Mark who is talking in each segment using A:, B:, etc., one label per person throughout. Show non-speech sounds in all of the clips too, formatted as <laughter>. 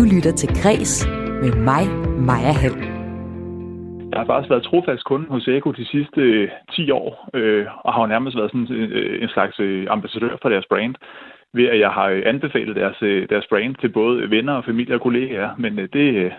A: Du lytter til Græs med mig, Maja Hall.
B: Jeg har faktisk været trofast kunde hos Eko de sidste 10 øh, år, øh, og har jo nærmest været sådan øh, en slags øh, ambassadør for deres brand, ved at jeg har anbefalet deres, øh, deres brand til både venner og familie og kollegaer, men øh, det, øh,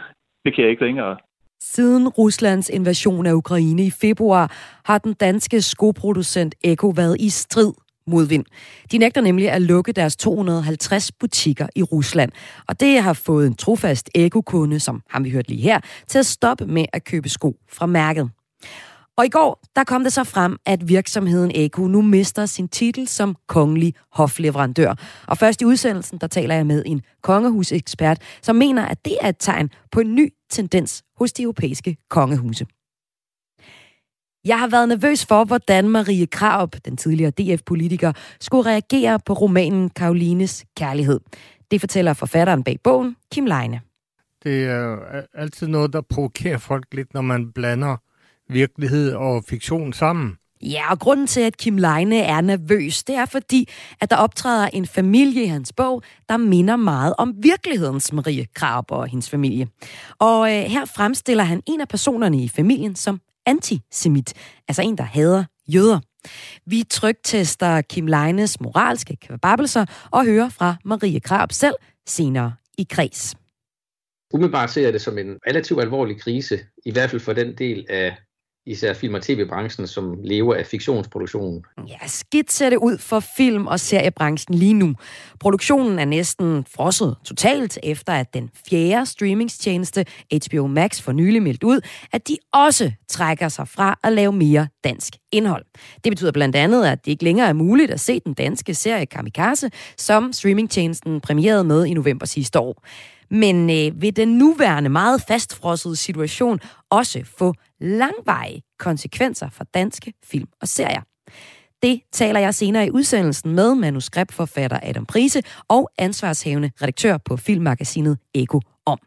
B: det kan jeg ikke længere.
A: Siden Ruslands invasion af Ukraine i februar har den danske skoproducent Eko været i strid modvind. De nægter nemlig at lukke deres 250 butikker i Rusland, og det har fået en trofast ekokunde, som ham vi hørt lige her, til at stoppe med at købe sko fra mærket. Og i går, der kom det så frem, at virksomheden Eko nu mister sin titel som kongelig hofleverandør. Og først i udsendelsen, der taler jeg med en kongehusekspert, som mener, at det er et tegn på en ny tendens hos de europæiske kongehuse. Jeg har været nervøs for, hvordan Marie Kraup, den tidligere DF-politiker, skulle reagere på romanen Karolines Kærlighed. Det fortæller forfatteren bag bogen, Kim Leine.
C: Det er altid noget, der provokerer folk lidt, når man blander virkelighed og fiktion sammen.
A: Ja, og grunden til, at Kim Leine er nervøs, det er fordi, at der optræder en familie i hans bog, der minder meget om virkelighedens Marie Krab og hendes familie. Og øh, her fremstiller han en af personerne i familien som antisemit, altså en, der hader jøder. Vi trygtester Kim Leines moralske kvababelser og hører fra Marie Krab selv senere i kreds.
D: Umiddelbart ser jeg det som en relativt alvorlig krise, i hvert fald for den del af især film- og tv-branchen, som lever af fiktionsproduktionen.
A: Ja, skidt ser det ud for film- og seriebranchen lige nu. Produktionen er næsten frosset totalt, efter at den fjerde streamingstjeneste HBO Max for nylig meldt ud, at de også trækker sig fra at lave mere dansk indhold. Det betyder blandt andet, at det ikke længere er muligt at se den danske serie Kamikaze, som streamingtjenesten premierede med i november sidste år. Men øh, vil den nuværende meget fastfrossede situation også få langvarige konsekvenser for danske film og serier? Det taler jeg senere i udsendelsen med manuskriptforfatter Adam Prise og ansvarshavende redaktør på filmmagasinet Eko om.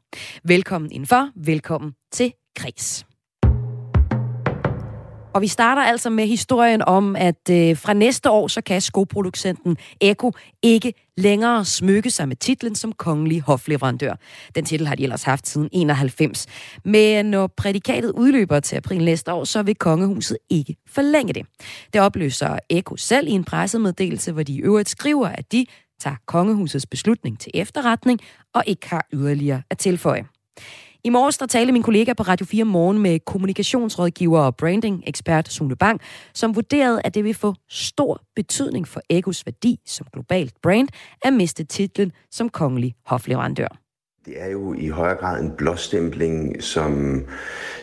A: Velkommen indenfor, velkommen til Kris. Og vi starter altså med historien om, at øh, fra næste år, så kan skoproducenten Eko ikke længere smykke sig med titlen som kongelig hofleverandør. Den titel har de ellers haft siden 91. Men når prædikatet udløber til april næste år, så vil kongehuset ikke forlænge det. Det opløser Eko selv i en pressemeddelelse, hvor de i øvrigt skriver, at de tager kongehusets beslutning til efterretning og ikke har yderligere at tilføje. I morges der talte min kollega på Radio 4 Morgen med kommunikationsrådgiver og branding-ekspert Sune Bang, som vurderede, at det vil få stor betydning for Egos værdi som globalt brand at miste titlen som kongelig hofleverandør.
E: Det er jo i højere grad en blåstempling, som,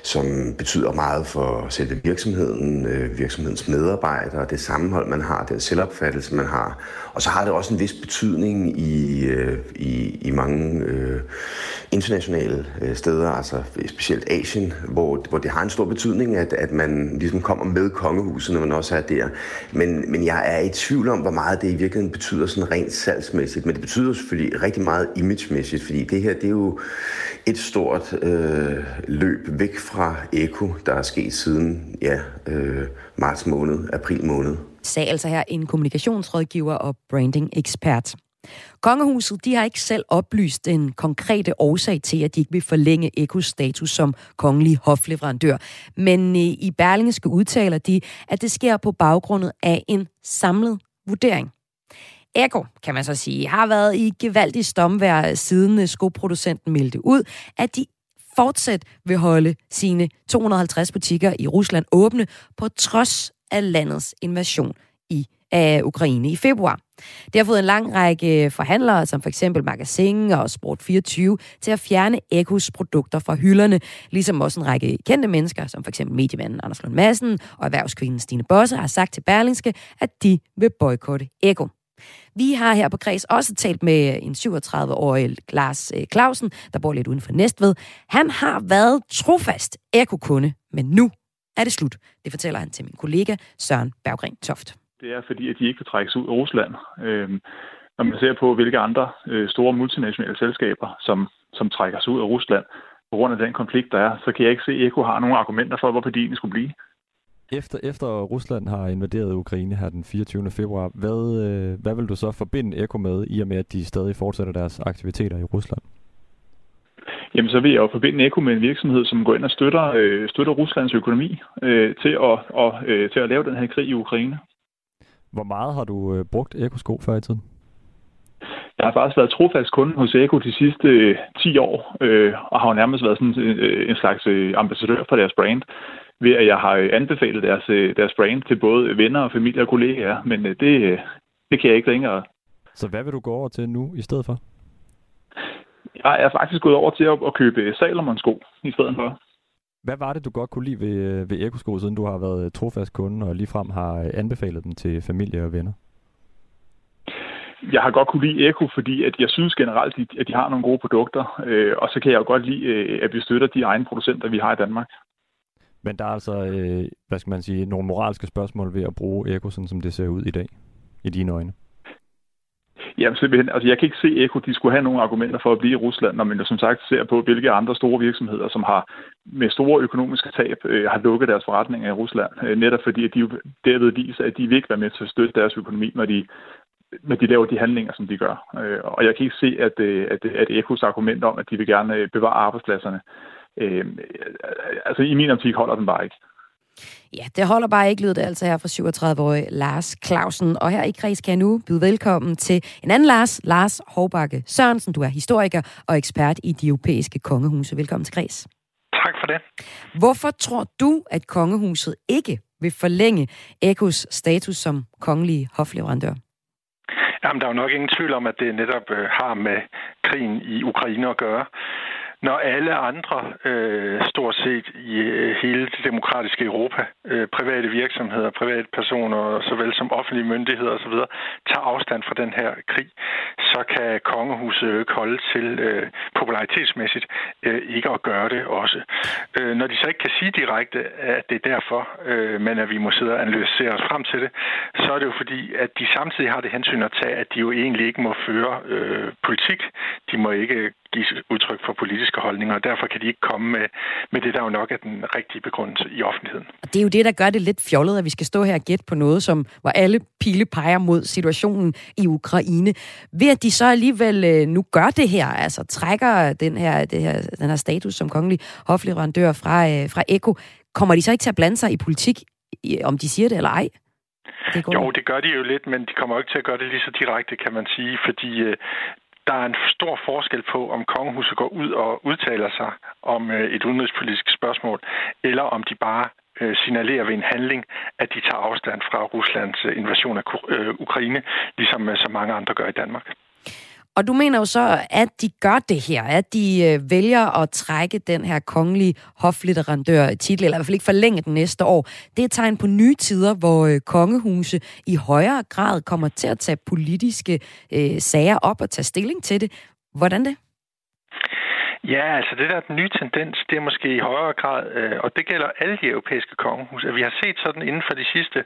E: som betyder meget for selve virksomheden, øh, virksomhedens medarbejdere, det sammenhold, man har, den selvopfattelse, man har. Og så har det også en vis betydning i, øh, i, i mange øh, internationale øh, steder, altså specielt Asien, hvor, hvor det har en stor betydning, at, at man ligesom kommer med kongehuset, når man også er der. Men, men jeg er i tvivl om, hvor meget det i virkeligheden betyder sådan rent salgsmæssigt. Men det betyder selvfølgelig rigtig meget imagemæssigt, fordi det her det er jo et stort øh, løb væk fra Eko, der er sket siden ja, øh, marts måned, april måned.
A: Sag altså her en kommunikationsrådgiver og branding-ekspert. Kongehuset de har ikke selv oplyst en konkrete årsag til, at de ikke vil forlænge Ekos status som kongelig hofleverandør. Men øh, i Berlingske udtaler de, at det sker på baggrund af en samlet vurdering. Eko, kan man så sige, har været i gevaldig stomvær siden øh, skoproducenten meldte ud, at de fortsat vil holde sine 250 butikker i Rusland åbne på trods af landets invasion i af Ukraine i februar. Det har fået en lang række forhandlere, som for eksempel Magasin og Sport24, til at fjerne Ekos produkter fra hylderne, ligesom også en række kendte mennesker, som for eksempel mediemanden Anders Lund Madsen og erhvervskvinden Stine Bosse, har sagt til Berlingske, at de vil boykotte Eko. Vi har her på Kreds også talt med en 37-årig Lars øh, Clausen, der bor lidt uden for Næstved. Han har været trofast ekokunde, men nu er det slut. Det fortæller han til min kollega Søren Berggren Toft
B: det er fordi, at de ikke kan trækkes ud af Rusland. Øhm, når man ser på, hvilke andre øh, store multinationale selskaber, som, som trækker sig ud af Rusland på grund af den konflikt, der er, så kan jeg ikke se, at Eko har nogle argumenter for, hvorfor de egentlig skulle blive.
F: Efter, efter Rusland har invaderet Ukraine her den 24. februar, hvad, øh, hvad vil du så forbinde Eko med, i og med, at de stadig fortsætter deres aktiviteter i Rusland?
B: Jamen, så vil jeg jo forbinde Eko med en virksomhed, som går ind og støtter, øh, støtter Ruslands økonomi øh, til, at, og, øh, til at lave den her krig i Ukraine.
F: Hvor meget har du øh, brugt Eko-sko før i tiden?
B: Jeg har faktisk været trofast kunde hos Eko de sidste øh, 10 år, øh, og har jo nærmest været sådan øh, en slags øh, ambassadør for deres brand, ved at jeg har øh, anbefalet deres, øh, deres brand til både venner og familie og kollegaer, men øh, det, det kan jeg ikke længere.
F: Så hvad vil du gå over til nu i stedet for?
B: Jeg er faktisk gået over til at, at købe Salomon-sko i stedet for.
F: Hvad var det, du godt kunne lide ved, ved Ekosko, siden du har været trofast kunde og ligefrem har anbefalet dem til familie og venner?
B: Jeg har godt kunne lide Eko, fordi at jeg synes generelt, at de har nogle gode produkter, og så kan jeg jo godt lide, at vi støtter de egne producenter, vi har i Danmark.
F: Men der er altså, øh, hvad skal man sige, nogle moralske spørgsmål ved at bruge Eko, sådan som det ser ud i dag, i dine øjne?
B: Jamen simpelthen, altså jeg kan ikke se, Eko de skulle have nogle argumenter for at blive i Rusland, når man jo som sagt ser på, hvilke andre store virksomheder, som har med store økonomiske tab, øh, har lukket deres forretninger i Rusland. Øh, netop fordi, at de jo derved viser, at de vil ikke være med til at støtte deres økonomi, når de, når de laver de handlinger, som de gør. Øh, og jeg kan ikke se, at, øh, at, at Ekos argument om, at de vil gerne øh, bevare arbejdspladserne, øh, altså i min optik holder den bare ikke.
A: Ja, det holder bare ikke, lyder det altså her fra 37-årige Lars Clausen. Og her i Kreds kan jeg nu byde velkommen til en anden Lars, Lars Hovbakke Sørensen. Du er historiker og ekspert i de europæiske kongehuse. Velkommen til Kreds.
G: Tak for det.
A: Hvorfor tror du, at kongehuset ikke vil forlænge Ekos status som kongelig hofleverandør?
G: Jamen, der er jo nok ingen tvivl om, at det netop øh, har med krigen i Ukraine at gøre når alle andre, øh, stort set i øh, hele det demokratiske Europa, øh, private virksomheder, private personer, såvel som offentlige myndigheder osv., tager afstand fra den her krig, så kan kongehuset jo ikke holde til øh, popularitetsmæssigt øh, ikke at gøre det også. Øh, når de så ikke kan sige direkte, at det er derfor, øh, men at vi må sidde og analysere os frem til det, så er det jo fordi, at de samtidig har det hensyn at tage, at de jo egentlig ikke må føre øh, politik. De må ikke give udtryk for politiske holdninger, og derfor kan de ikke komme med, med det, der jo nok er den rigtige begrundelse i offentligheden.
A: Det er jo det, der gør det lidt fjollet, at vi skal stå her og gætte på noget, som hvor alle pile peger mod situationen i Ukraine. Ved at de så alligevel øh, nu gør det her, altså trækker den her, det her, den her status som kongelig hofleverandør fra, øh, fra Eko, kommer de så ikke til at blande sig i politik, om de siger det eller ej?
G: Det jo, det gør de jo lidt, men de kommer ikke til at gøre det lige så direkte, kan man sige, fordi øh, der er en stor forskel på, om kongehuset går ud og udtaler sig om øh, et udenrigspolitisk spørgsmål, eller om de bare øh, signalerer ved en handling, at de tager afstand fra Ruslands øh, invasion af øh, Ukraine, ligesom øh, så mange andre gør i Danmark.
A: Og du mener jo så, at de gør det her, at de øh, vælger at trække den her kongelige hofleverandør-titel, eller i hvert fald ikke forlænge den næste år. Det er et tegn på nye tider, hvor øh, kongehuse i højere grad kommer til at tage politiske øh, sager op og tage stilling til det. Hvordan det?
G: Ja, altså det der er den nye tendens, det er måske i højere grad, øh, og det gælder alle de europæiske kongehus, at vi har set sådan inden for de sidste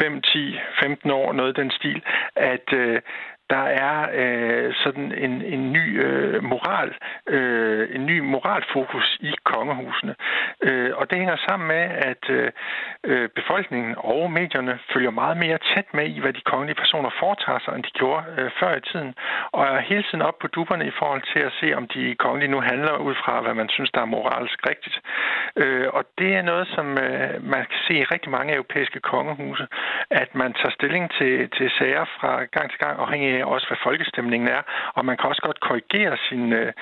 G: 5, 10, 15 år, noget af den stil, at øh, der er øh, sådan en, en ny øh, moral, øh, en ny moralfokus i kongehusene. Øh, og det hænger sammen med, at øh, øh, befolkningen og medierne følger meget mere tæt med i, hvad de kongelige personer foretager sig, end de gjorde øh, før i tiden. Og er hele tiden op på duberne i forhold til at se, om de kongelige nu handler ud fra, hvad man synes, der er moralsk rigtigt. Øh, og det er noget, som øh, man kan se i rigtig mange europæiske kongehuse, at man tager stilling til, til sager fra gang til gang, afhængig af også, hvad folkestemningen er. Og man kan også godt korrigere sin, øh,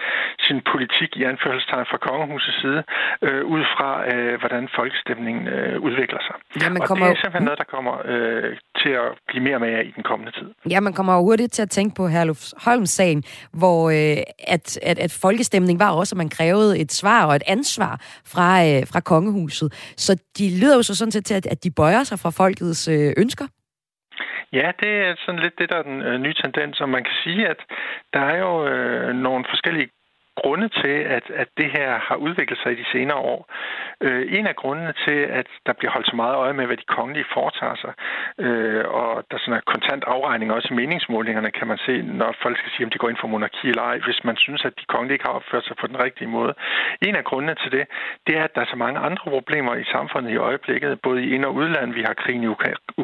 G: sin politik i anførselstegn fra kongehusets side, øh, ud fra, øh, hvordan folkestemningen øh, udvikler sig. Ja, man kommer... Og det er simpelthen noget, der kommer øh, til at blive mere mere i den kommende tid.
A: Ja, man kommer hurtigt til at tænke på Herlufsholm-sagen, hvor øh, at, at, at folkestemning var også, at man krævede et svar og et ansvar fra, øh, fra kongehuset. Så de lyder jo så sådan set til, at, at de bøjer sig fra folkets øh, ønsker.
G: Ja, det er sådan lidt det, der er den øh, nye tendens, og man kan sige, at der er jo øh, nogle forskellige grunde til, at, at det her har udviklet sig i de senere år. Øh, en af grundene til, at der bliver holdt så meget øje med, hvad de kongelige foretager sig, øh, og der sådan er kontant afregning også i meningsmålingerne, kan man se, når folk skal sige, om de går ind for monarki eller ej, hvis man synes, at de kongelige ikke har opført sig på den rigtige måde. En af grundene til det, det er, at der er så mange andre problemer i samfundet i øjeblikket, både i ind- og udland. Vi har krigen i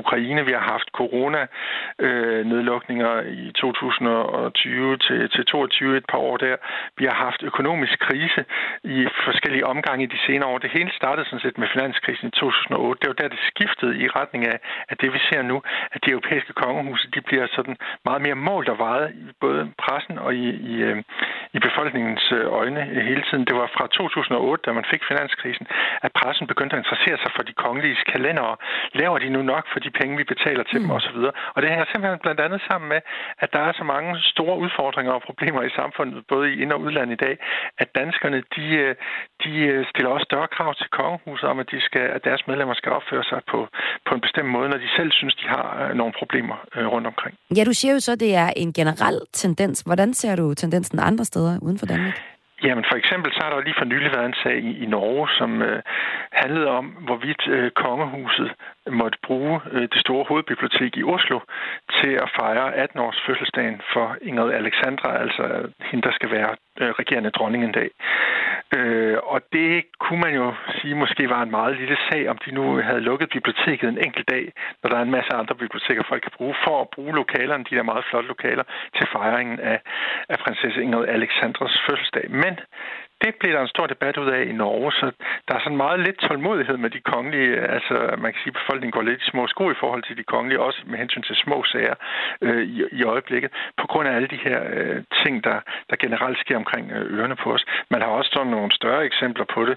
G: Ukraine, vi har haft corona-nedlukninger øh, i 2020 til, til 22 et par år der. Vi har haft økonomisk krise i forskellige omgange i de senere år. Det hele startede sådan set med finanskrisen i 2008. Det var der, det skiftede i retning af, at det vi ser nu, at de europæiske kongehuse, de bliver sådan meget mere målt og vejet i både pressen og i, i, øh, i befolkningens øh, øjne hele tiden. Det var fra 2008, da man fik finanskrisen, at pressen begyndte at interessere sig for de kongelige kalendere. Laver de nu nok for de penge, vi betaler til mm. dem osv.? Og det hænger simpelthen blandt andet sammen med, at der er så mange store udfordringer og problemer i samfundet, både i ind- og udland i dag, at danskerne de, øh, de øh, stiller også større krav til kongehuset om, at, de skal, at deres medlemmer skal opføre sig på, på en bestemt måde, når de selv synes, de har øh, nogle problemer rundt omkring.
A: Ja, du siger jo så, at det er en generel tendens. Hvordan ser du tendensen andre steder uden for Danmark?
G: Jamen for eksempel så har der lige for nylig været en sag i, i Norge, som øh, handlede om, hvorvidt øh, kongehuset måtte bruge øh, det store hovedbibliotek i Oslo til at fejre 18 års fødselsdagen for Ingrid Alexandra, altså øh, hende, der skal være øh, regerende dronning en dag. Øh, og det kunne man jo sige måske var en meget lille sag, om de nu havde lukket biblioteket en enkelt dag, når der er en masse andre biblioteker, folk kan bruge, for at bruge lokalerne, de der meget flotte lokaler, til fejringen af, af prinsesse Ingrid Alexandras fødselsdag. Men det blev der en stor debat ud af i Norge, så der er sådan meget lidt tålmodighed med de kongelige. Altså, man kan sige, at befolkningen går lidt i små sko i forhold til de kongelige, også med hensyn til små sager øh, i, i øjeblikket, på grund af alle de her øh, ting, der, der generelt sker omkring øh, ørerne på os. Man har også sådan nogle større eksempler på det.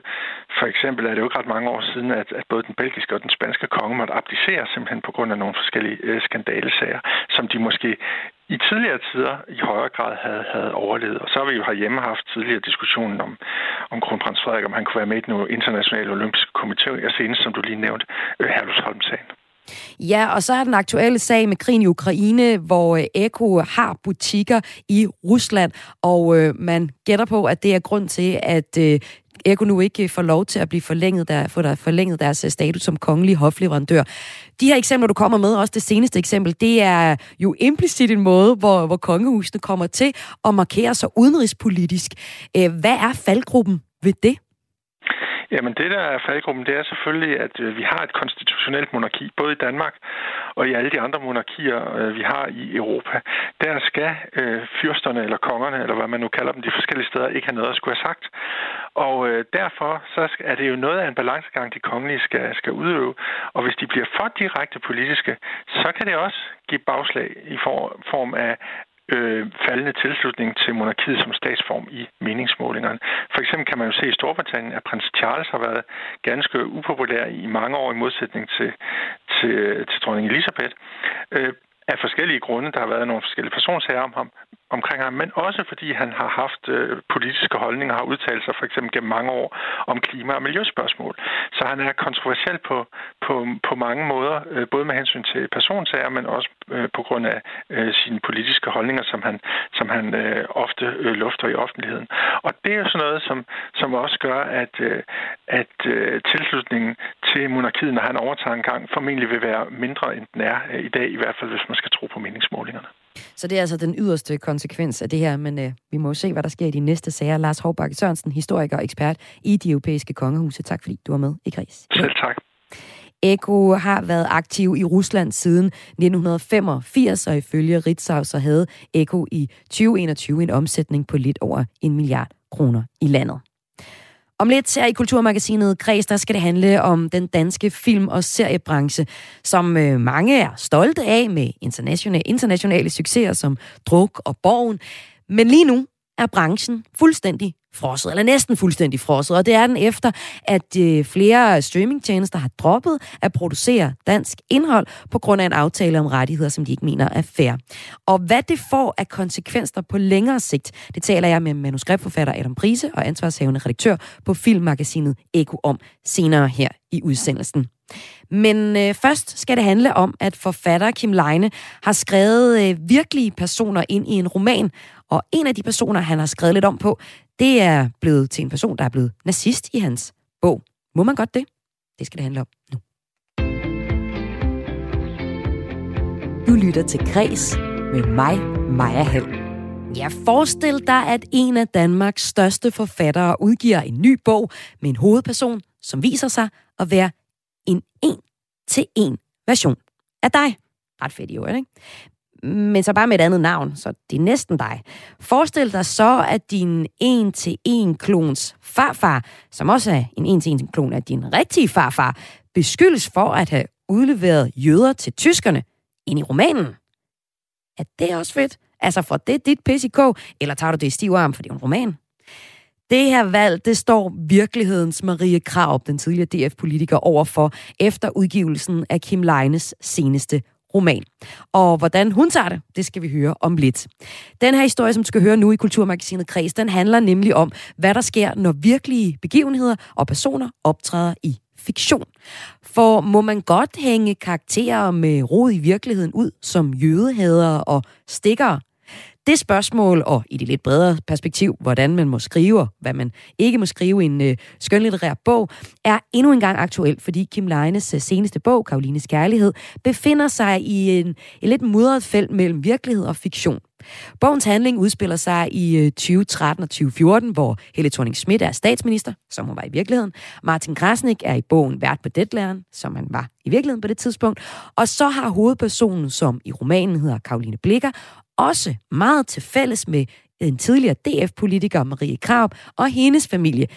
G: For eksempel er det jo ikke ret mange år siden, at, at både den belgiske og den spanske konge måtte abdicere simpelthen på grund af nogle forskellige øh, skandalesager, som de måske i tidligere tider i højere grad havde, havde overlevet. Og så har vi jo herhjemme haft tidligere diskussionen om, om kronprins Frederik, om han kunne være med i den internationale olympiske komité. og senest, som du lige nævnte, øh, Herlufsholm-sagen.
A: Ja, og så er den aktuelle sag med krigen i Ukraine, hvor øh, Eko har butikker i Rusland, og øh, man gætter på, at det er grund til, at øh, Ergo nu ikke øh, får lov til at blive forlænget, der, få der forlænget deres øh, status som kongelig hofleverandør. De her eksempler, du kommer med, også det seneste eksempel, det er jo implicit en måde, hvor, hvor kongehusene kommer til at markere sig udenrigspolitisk. Øh, hvad er faldgruppen ved det?
G: Jamen det, der er faldgruppen, det er selvfølgelig, at øh, vi har et konstitutionelt monarki, både i Danmark og i alle de andre monarkier, øh, vi har i Europa. Der skal øh, fyrsterne eller kongerne, eller hvad man nu kalder dem, de forskellige steder, ikke have noget at skulle have sagt. Og øh, derfor så er det jo noget af en balancegang, de kongelige skal, skal udøve. Og hvis de bliver for direkte politiske, så kan det også give bagslag i form af øh, faldende tilslutning til monarkiet som statsform i meningsmålingerne. For eksempel kan man jo se i Storbritannien, at prins Charles har været ganske upopulær i mange år i modsætning til, til, til dronning Elisabeth. Øh, af forskellige grunde. Der har været nogle forskellige personsager om ham, omkring ham, men også fordi han har haft øh, politiske holdninger og har udtalt sig for eksempel gennem mange år om klima- og miljøspørgsmål. Så han er kontroversiel på, på, på mange måder, øh, både med hensyn til personsager, men også øh, på grund af øh, sine politiske holdninger, som han, som han øh, ofte øh, lufter i offentligheden. Og det er jo sådan noget, som, som også gør, at, øh, at øh, tilslutningen til monarkiet, når han overtager en gang, formentlig vil være mindre, end den er øh, i dag, i hvert fald hvis man skal tro på meningsmålingerne.
A: Så det er altså den yderste konsekvens af det her, men øh, vi må jo se, hvad der sker i de næste sager. Lars Hovbakke Sørensen, historiker og ekspert i de europæiske kongehuse. Tak fordi du var med i Græs.
G: Selv tak.
A: Eko har været aktiv i Rusland siden 1985, og ifølge Ritzau så havde Eko i 2021 en omsætning på lidt over en milliard kroner i landet. Om lidt her i Kulturmagasinet Kreds, der skal det handle om den danske film- og seriebranche, som øh, mange er stolte af med internationale, internationale succeser som Druk og Borgen. Men lige nu er branchen fuldstændig frosset, eller næsten fuldstændig frosset, og det er den efter, at øh, flere streamingtjenester har droppet at producere dansk indhold på grund af en aftale om rettigheder, som de ikke mener er fair. Og hvad det får af konsekvenser på længere sigt, det taler jeg med manuskriptforfatter Adam Prise og ansvarshavende redaktør på filmmagasinet Eko om senere her i udsendelsen. Men øh, først skal det handle om, at forfatter Kim Leine har skrevet øh, virkelige personer ind i en roman, og en af de personer, han har skrevet lidt om på, det er blevet til en person, der er blevet nazist i hans bog Må man godt det? Det skal det handle om nu. Du lytter til Græs med mig, Maja Hall. Ja, forestil dig, at en af Danmarks største forfattere udgiver en ny bog med en hovedperson, som viser sig at være en en-til-en version af dig. Ret fedt jo, ikke? Men så bare med et andet navn, så det er næsten dig. Forestil dig så, at din en-til-en-klons farfar, som også er en en-til-en-klon af din rigtige farfar, beskyldes for at have udleveret jøder til tyskerne ind i romanen. Er det også fedt? Altså, for det dit pis i kog, eller tager du det i stiv arm, for det er en roman? Det her valg, det står virkelighedens Marie Krav, den tidligere DF-politiker, overfor efter udgivelsen af Kim Leines seneste roman. Og hvordan hun tager det, det skal vi høre om lidt. Den her historie, som du skal høre nu i Kulturmagasinet Kreds, den handler nemlig om, hvad der sker, når virkelige begivenheder og personer optræder i fiktion. For må man godt hænge karakterer med rod i virkeligheden ud som jødehader og stikker? Det spørgsmål, og i det lidt bredere perspektiv, hvordan man må skrive, og hvad man ikke må skrive i en øh, skønlitterær bog, er endnu engang aktuelt, fordi Kim Leines øh, seneste bog, Karolines Kærlighed, befinder sig i en, et lidt mudret felt mellem virkelighed og fiktion. Bogens handling udspiller sig i øh, 2013 og 2014, hvor Helle thorning Schmidt er statsminister, som hun var i virkeligheden. Martin Krasnik er i bogen vært på Deadlæren, som han var i virkeligheden på det tidspunkt. Og så har hovedpersonen, som i romanen hedder Karoline Blikker, også meget til fælles med en tidligere DF-politiker Marie Krab og hendes familie.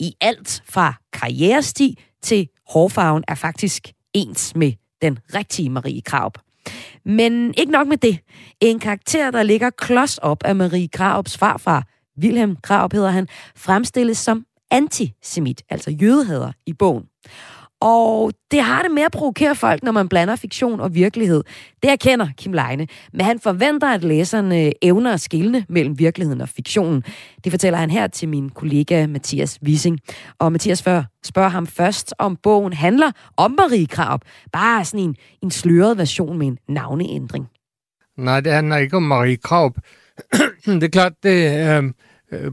A: I alt fra karrieresti til hårfarven er faktisk ens med den rigtige Marie Krab. Men ikke nok med det. En karakter, der ligger klods op af Marie Kraups farfar, Wilhelm Kraup hedder han, fremstilles som antisemit, altså jødehader i bogen. Og det har det med at provokere folk, når man blander fiktion og virkelighed. Det erkender Kim Leine, men han forventer, at læserne øh, evner at skille mellem virkeligheden og fiktionen. Det fortæller han her til min kollega Mathias Wissing. Og Mathias før spørger ham først, om bogen handler om Marie Krab. Bare sådan en, en sløret version med en navneændring.
C: Nej, det handler ikke om Marie Krab. <clears throat> det er klart, det øh, øh,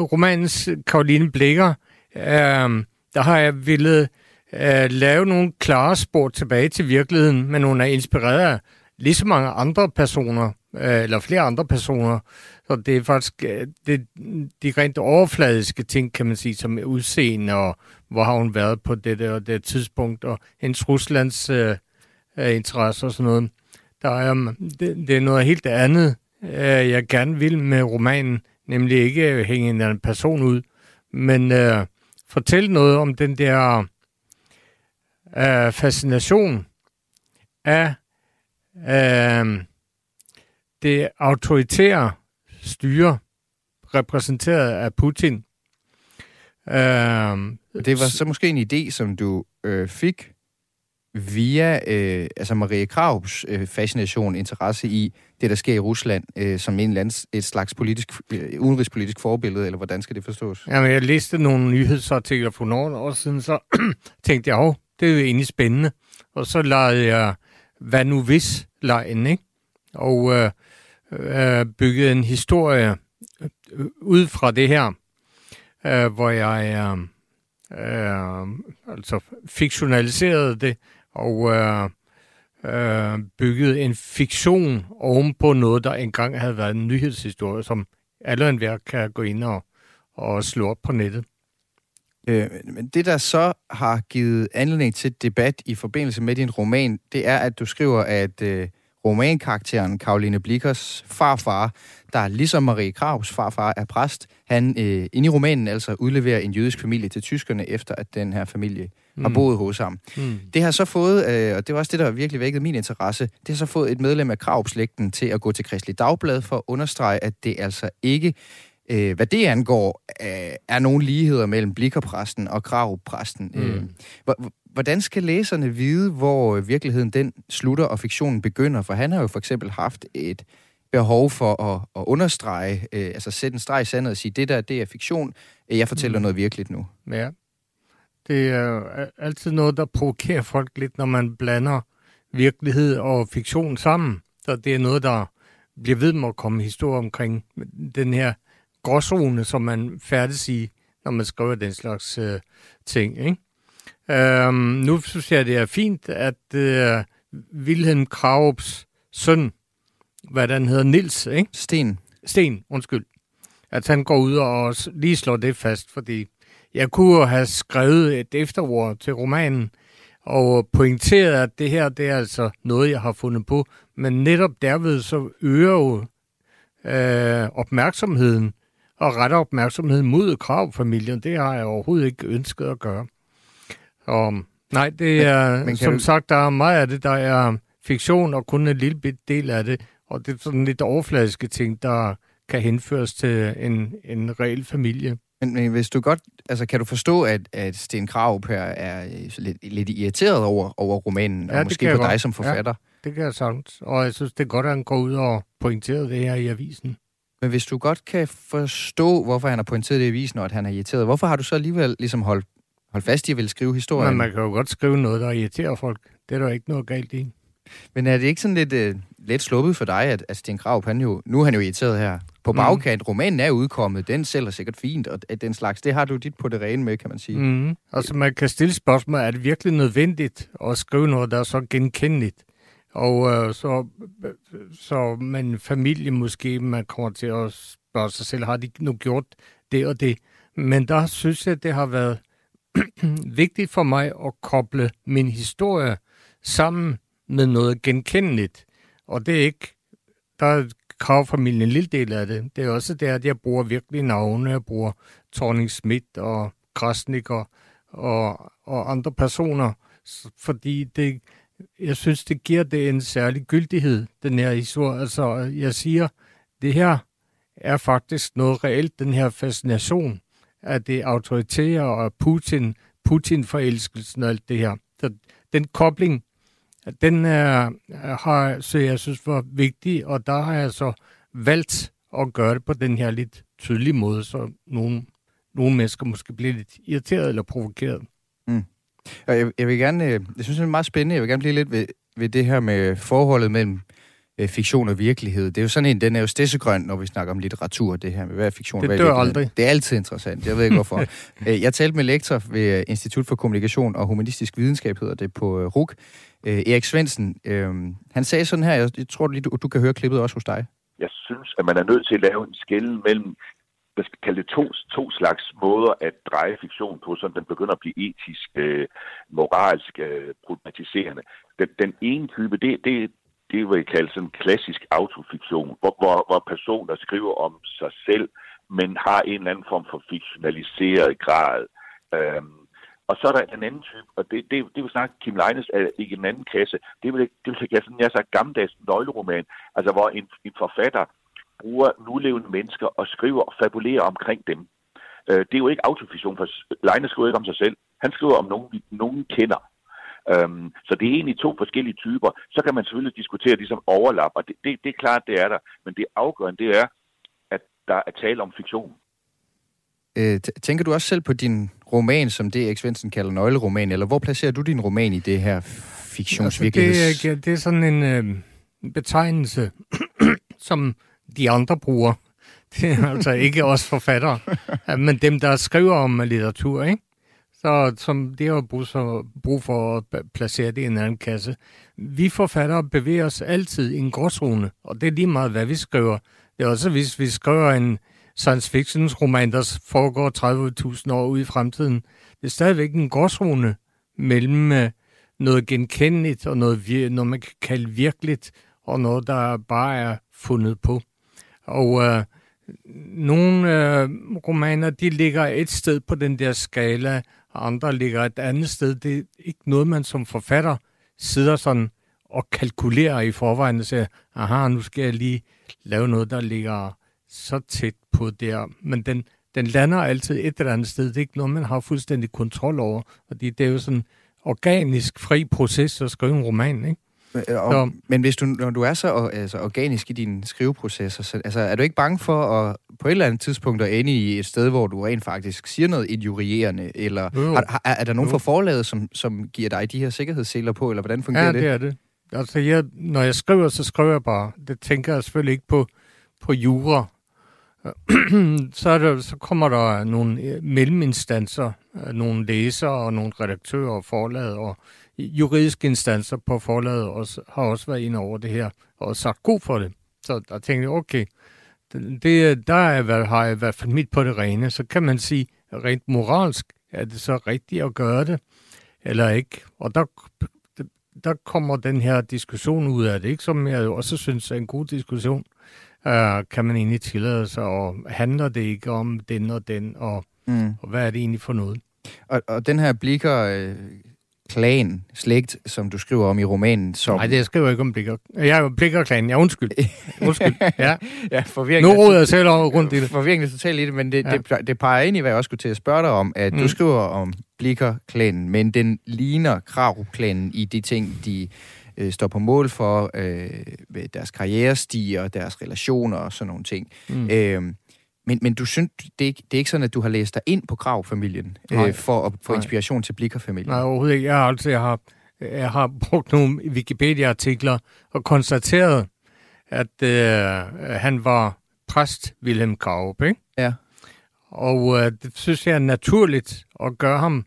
C: romanens Karoline Blikker. Øh, der har jeg ville øh, lave nogle klare spor tilbage til virkeligheden, men hun er inspireret af lige så mange andre personer, øh, eller flere andre personer. Så det er faktisk øh, det, de rent overfladiske ting, kan man sige, som udseende, og hvor har hun været på det der, det tidspunkt, og hendes Ruslands øh, øh, interesse og sådan noget. Der er, um, det, det er noget helt andet, øh, jeg gerne vil med romanen, nemlig ikke hænge en anden person ud, men øh, fortælle noget om den der øh, fascination af øh, det autoritære styre, repræsenteret af Putin.
H: Øh, det var så måske en idé, som du øh, fik via øh, altså Marie Kravs øh, fascination, interesse i det, der sker i Rusland, øh, som en eller anden, et slags politisk, øh, udenrigspolitisk forbillede, eller hvordan skal det forstås?
C: Jamen, jeg læste nogle nyhedsartikler for nogle år siden, så <clears throat> tænkte jeg, oh, det er jo egentlig spændende. Og så lavede jeg, hvad nu hvis, lejen, ikke? Og øh, øh, byggede en historie øh, ud fra det her, øh, hvor jeg øh, øh, altså fiktionaliserede det, og øh, øh, byggede en fiktion oven på noget, der engang havde været en nyhedshistorie, som alle enhver kan gå ind og, og slå op på nettet.
H: Øh, men det, der så har givet anledning til debat i forbindelse med din roman, det er, at du skriver, at øh, romankarakteren Karoline Blikkers farfar, der ligesom Marie Kravs farfar er præst, han øh, inde i romanen altså udleverer en jødisk familie til tyskerne, efter at den her familie mm. har boet hos ham. Mm. Det har så fået, øh, og det var også det, der virkelig vækkede min interesse, det har så fået et medlem af Kravslægten til at gå til Kristelig Dagblad for at understrege, at det altså ikke øh, hvad det angår, øh, er nogle ligheder mellem Blikkerpræsten og Kravpræsten. Mm. Øh, hvordan skal læserne vide, hvor virkeligheden den slutter og fiktionen begynder? For han har jo for eksempel haft et behov for at, at understrege, øh, altså sætte en streg i sandet og sige, det der, det er fiktion, jeg fortæller mm. noget virkeligt nu.
C: Ja, det er altid noget, der provokerer folk lidt, når man blander virkelighed og fiktion sammen. Så det er noget, der bliver ved med at komme historie omkring den her gråzone, som man færdes i, når man skriver den slags øh, ting. Ikke? Øhm, nu synes jeg, det er fint, at øh, Wilhelm Kraups søn, hvad den hedder, Nils, ikke?
H: Sten.
C: Sten, undskyld. At han går ud og lige slår det fast, fordi jeg kunne have skrevet et efterord til romanen, og pointeret, at det her, det er altså noget, jeg har fundet på, men netop derved så øger jo øh, opmærksomheden og retter opmærksomheden mod kravfamilien. Det har jeg overhovedet ikke ønsket at gøre. Og, nej, det er, men, men som du... sagt, der er meget af det, der er fiktion, og kun en lille bit del af det. Og det er sådan lidt overfladiske ting, der kan henføres til en, en reel familie.
H: Men, men hvis du godt, altså kan du forstå, at, at Sten Krav her er lidt, lidt irriteret over, over romanen, ja, og måske på dig godt. som forfatter?
C: Ja, det kan jeg sagtens. Og jeg synes, det er godt, at han går ud og pointerer det her i avisen.
H: Men hvis du godt kan forstå, hvorfor han har pointeret det i avisen, og at han er irriteret, hvorfor har du så alligevel ligesom holdt, holdt fast i at ville skrive historien?
C: Men man kan jo godt skrive noget, der irriterer folk. Det er der ikke noget galt i.
H: Men er det ikke sådan lidt, uh, lidt sluppet for dig, at, at Sten Krav, han jo, nu er han jo irriteret her, på mm. bagkant. Mm. Romanen er udkommet, den sælger sikkert fint, og at den slags, det har du dit på det rene med, kan man sige.
C: Mm. Altså man kan stille spørgsmål, er det virkelig nødvendigt at skrive noget, der er så genkendeligt? Og øh, så, så man familie måske, man kommer til at spørge sig selv, har de nu gjort det og det? Men der synes jeg, det har været <clears throat> vigtigt for mig at koble min historie sammen med noget genkendeligt. Og det er ikke, der kravfamilien en lille del af det. Det er også det, at jeg bruger virkelig navne. Jeg bruger Torning Schmidt og Krasnik og, og, og andre personer, fordi det, jeg synes, det giver det en særlig gyldighed, den her historie. Altså, jeg siger, det her er faktisk noget reelt, den her fascination af det autoritære og Putin, Putin-forelskelsen og alt det her. Så den kobling den er, har, så jeg synes var vigtig, og der har jeg så valgt at gøre det på den her lidt tydelige måde, så nogle, nogle mennesker måske bliver lidt irriteret eller provokeret. Mm.
H: Jeg, jeg vil gerne, øh, jeg synes det er meget spændende, jeg vil gerne blive lidt ved, ved det her med forholdet mellem øh, fiktion og virkelighed. Det er jo sådan en, den er jo stedsegrøn, når vi snakker om litteratur, det her med, hvad er fiktion,
C: det
H: hvad
C: er dør aldrig.
H: Det er altid interessant, jeg ved ikke hvorfor. <laughs> Øh, jeg talte med lektor ved Institut for Kommunikation og Humanistisk Videnskab, hedder det på RUK, øh, Erik Svendsen. Øh, han sagde sådan her, jeg tror lige, du, du kan høre klippet også hos dig.
I: Jeg synes, at man er nødt til at lave en skille mellem hvad skal kalde det, to, to slags måder at dreje fiktion på, så den begynder at blive etisk, øh, moralsk øh, problematiserende. Den, den ene type, det, det, det vil jeg kalde sådan klassisk autofiktion, hvor, hvor, hvor personer skriver om sig selv, men har en eller anden form for fiktionaliseret grad. Øhm, og så er der en anden type, og det, det, det vil snakke Kim Leines er ikke en anden kasse. Det vil, det vil jeg sådan, jeg sagt, gammeldags nøgleroman, altså hvor en, en forfatter bruger nulevende mennesker og skriver og fabulerer omkring dem. Øh, det er jo ikke autofiktion, for Leine skriver ikke om sig selv. Han skriver om nogen, nogen kender. Øhm, så det er egentlig to forskellige typer. Så kan man selvfølgelig diskutere ligesom overlap, og det, det, det er klart, det er der. Men det afgørende, det er, at der er tale om fiktion.
H: Øh, tænker du også selv på din roman, som det Erik Svendsen kalder nøgleroman, eller hvor placerer du din roman i det her fiktionsvirkeligheds...
C: Altså det, det er sådan en øh, betegnelse, <clears throat> som de andre bruger. <laughs> Det er altså ikke os forfattere, men dem, der skriver om litteratur, ikke? Så som det har brug så, brug for at placere det i en anden kasse. Vi forfattere bevæger os altid i en gråzone, og det er lige meget, hvad vi skriver. Det er også, hvis vi skriver en, science fiction roman, der foregår 30.000 år ude i fremtiden. Det er stadigvæk en gråzone mellem øh, noget genkendeligt og noget, noget, man kan kalde virkeligt, og noget, der bare er fundet på. Og øh, nogle øh, romaner, de ligger et sted på den der skala, og andre ligger et andet sted. Det er ikke noget, man som forfatter sidder sådan og kalkulerer i forvejen og siger, aha, nu skal jeg lige lave noget, der ligger så tæt på der. Men den, den lander altid et eller andet sted. Det er ikke noget, man har fuldstændig kontrol over. Fordi det er jo sådan en organisk, fri proces at skrive en roman, ikke?
H: Men, og, så, men hvis du, når du er så altså, organisk i din skriveproces, så, altså, er du ikke bange for at på et eller andet tidspunkt at ende i et sted, hvor du rent faktisk siger noget injurierende? Eller jo, har, er, er der nogen jo. fra forlaget, som, som giver dig de her sikkerhedsseler på, eller hvordan fungerer det?
C: Ja, det er det. Altså, jeg, når jeg skriver, så skriver jeg bare. Det tænker jeg selvfølgelig ikke på, på jura <clears throat> så, er der, så kommer der nogle øh, melleminstanser, Øh, nogle læsere og nogle redaktører og forlaget og juridiske instanser på forlaget også, har også været inde over det her og sagt god for det. Så der tænkte jeg, okay, det, der er, har jeg i hvert fald mit på det rene. Så kan man sige, rent moralsk, er det så rigtigt at gøre det, eller ikke? Og der, der kommer den her diskussion ud af det, ikke? som jeg også synes er en god diskussion. Uh, kan man egentlig tillade sig, og handler det ikke om den og den, og, mm. og hvad er det egentlig for noget?
H: Og, og den her blikker øh, klan, slægt, som du skriver om i romanen. Som...
C: Nej, det skriver jeg ikke om blikker. Jeg er blikker klan, ja, undskyld. <laughs> Undskyld, ja.
H: ja.
C: Nu råder jeg selv rundt i det.
H: Forvirringen er totalt i det, men det, ja. det, det peger ind i, hvad jeg også skulle til at spørge dig om, at mm. du skriver om blikker klanen, men den ligner Krav-klanen i de ting, de øh, står på mål for, øh, deres karrierestiger, deres relationer og sådan nogle ting. Mm. Øh, men, men du synes, det er, ikke, det er ikke sådan, at du har læst dig ind på Grav-familien øh, for at få inspiration til Blikker-familien?
C: Nej, overhovedet ikke. Jeg har altid jeg har, jeg har brugt nogle Wikipedia-artikler og konstateret, at øh, han var præst Wilhelm Grav, ikke?
H: Ja.
C: Og øh, det synes jeg er naturligt at gøre ham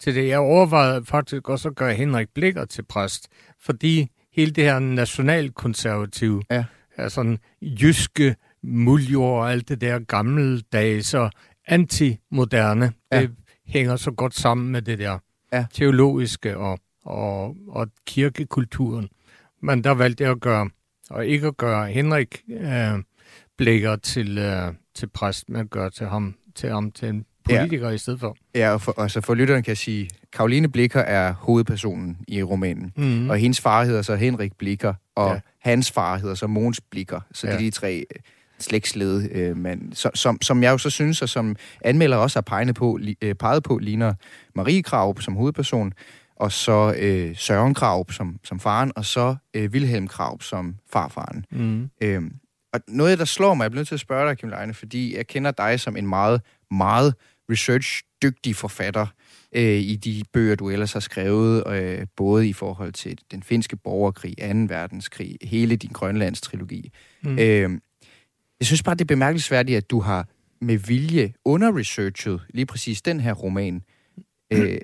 C: til det. Jeg overvejede faktisk også at gøre Henrik Blikker til præst, fordi hele det her nationalkonservative, ja. er sådan jyske muljord og alt det der gammeldags og antimoderne, ja. det hænger så godt sammen med det der ja. teologiske og, og, og kirkekulturen. Men der valgte jeg at gøre, og ikke at gøre Henrik øh, Blækker til, øh, til præst, men at gøre til ham til, ham til en politiker ja. i stedet for.
H: Ja, og for, og så for lytteren kan jeg sige, Karoline Blikker er hovedpersonen i romanen, mm. og hendes far hedder så Henrik Blikker, og ja. hans far hedder så Måns Blikker, så ja. det er de tre slægtsled, øh, man, så, som, som jeg jo så synes, og som anmelder også har peget på, li, øh, peget på ligner Marie Krav som hovedperson, og så øh, Søren Krav som, som faren, og så øh, Wilhelm Krav som farfaren. Mm. Øh, og noget, der slår mig, jeg bliver nødt til at spørge dig, Kim Leine, fordi jeg kender dig som en meget, meget research-dygtig forfatter øh, i de bøger, du ellers har skrevet, øh, både i forhold til den finske borgerkrig, 2. verdenskrig, hele din Grønlands-trilogi. Mm. Øh, jeg synes bare, det er bemærkelsesværdigt, at du har med vilje underresearchet lige præcis den her roman. Øh,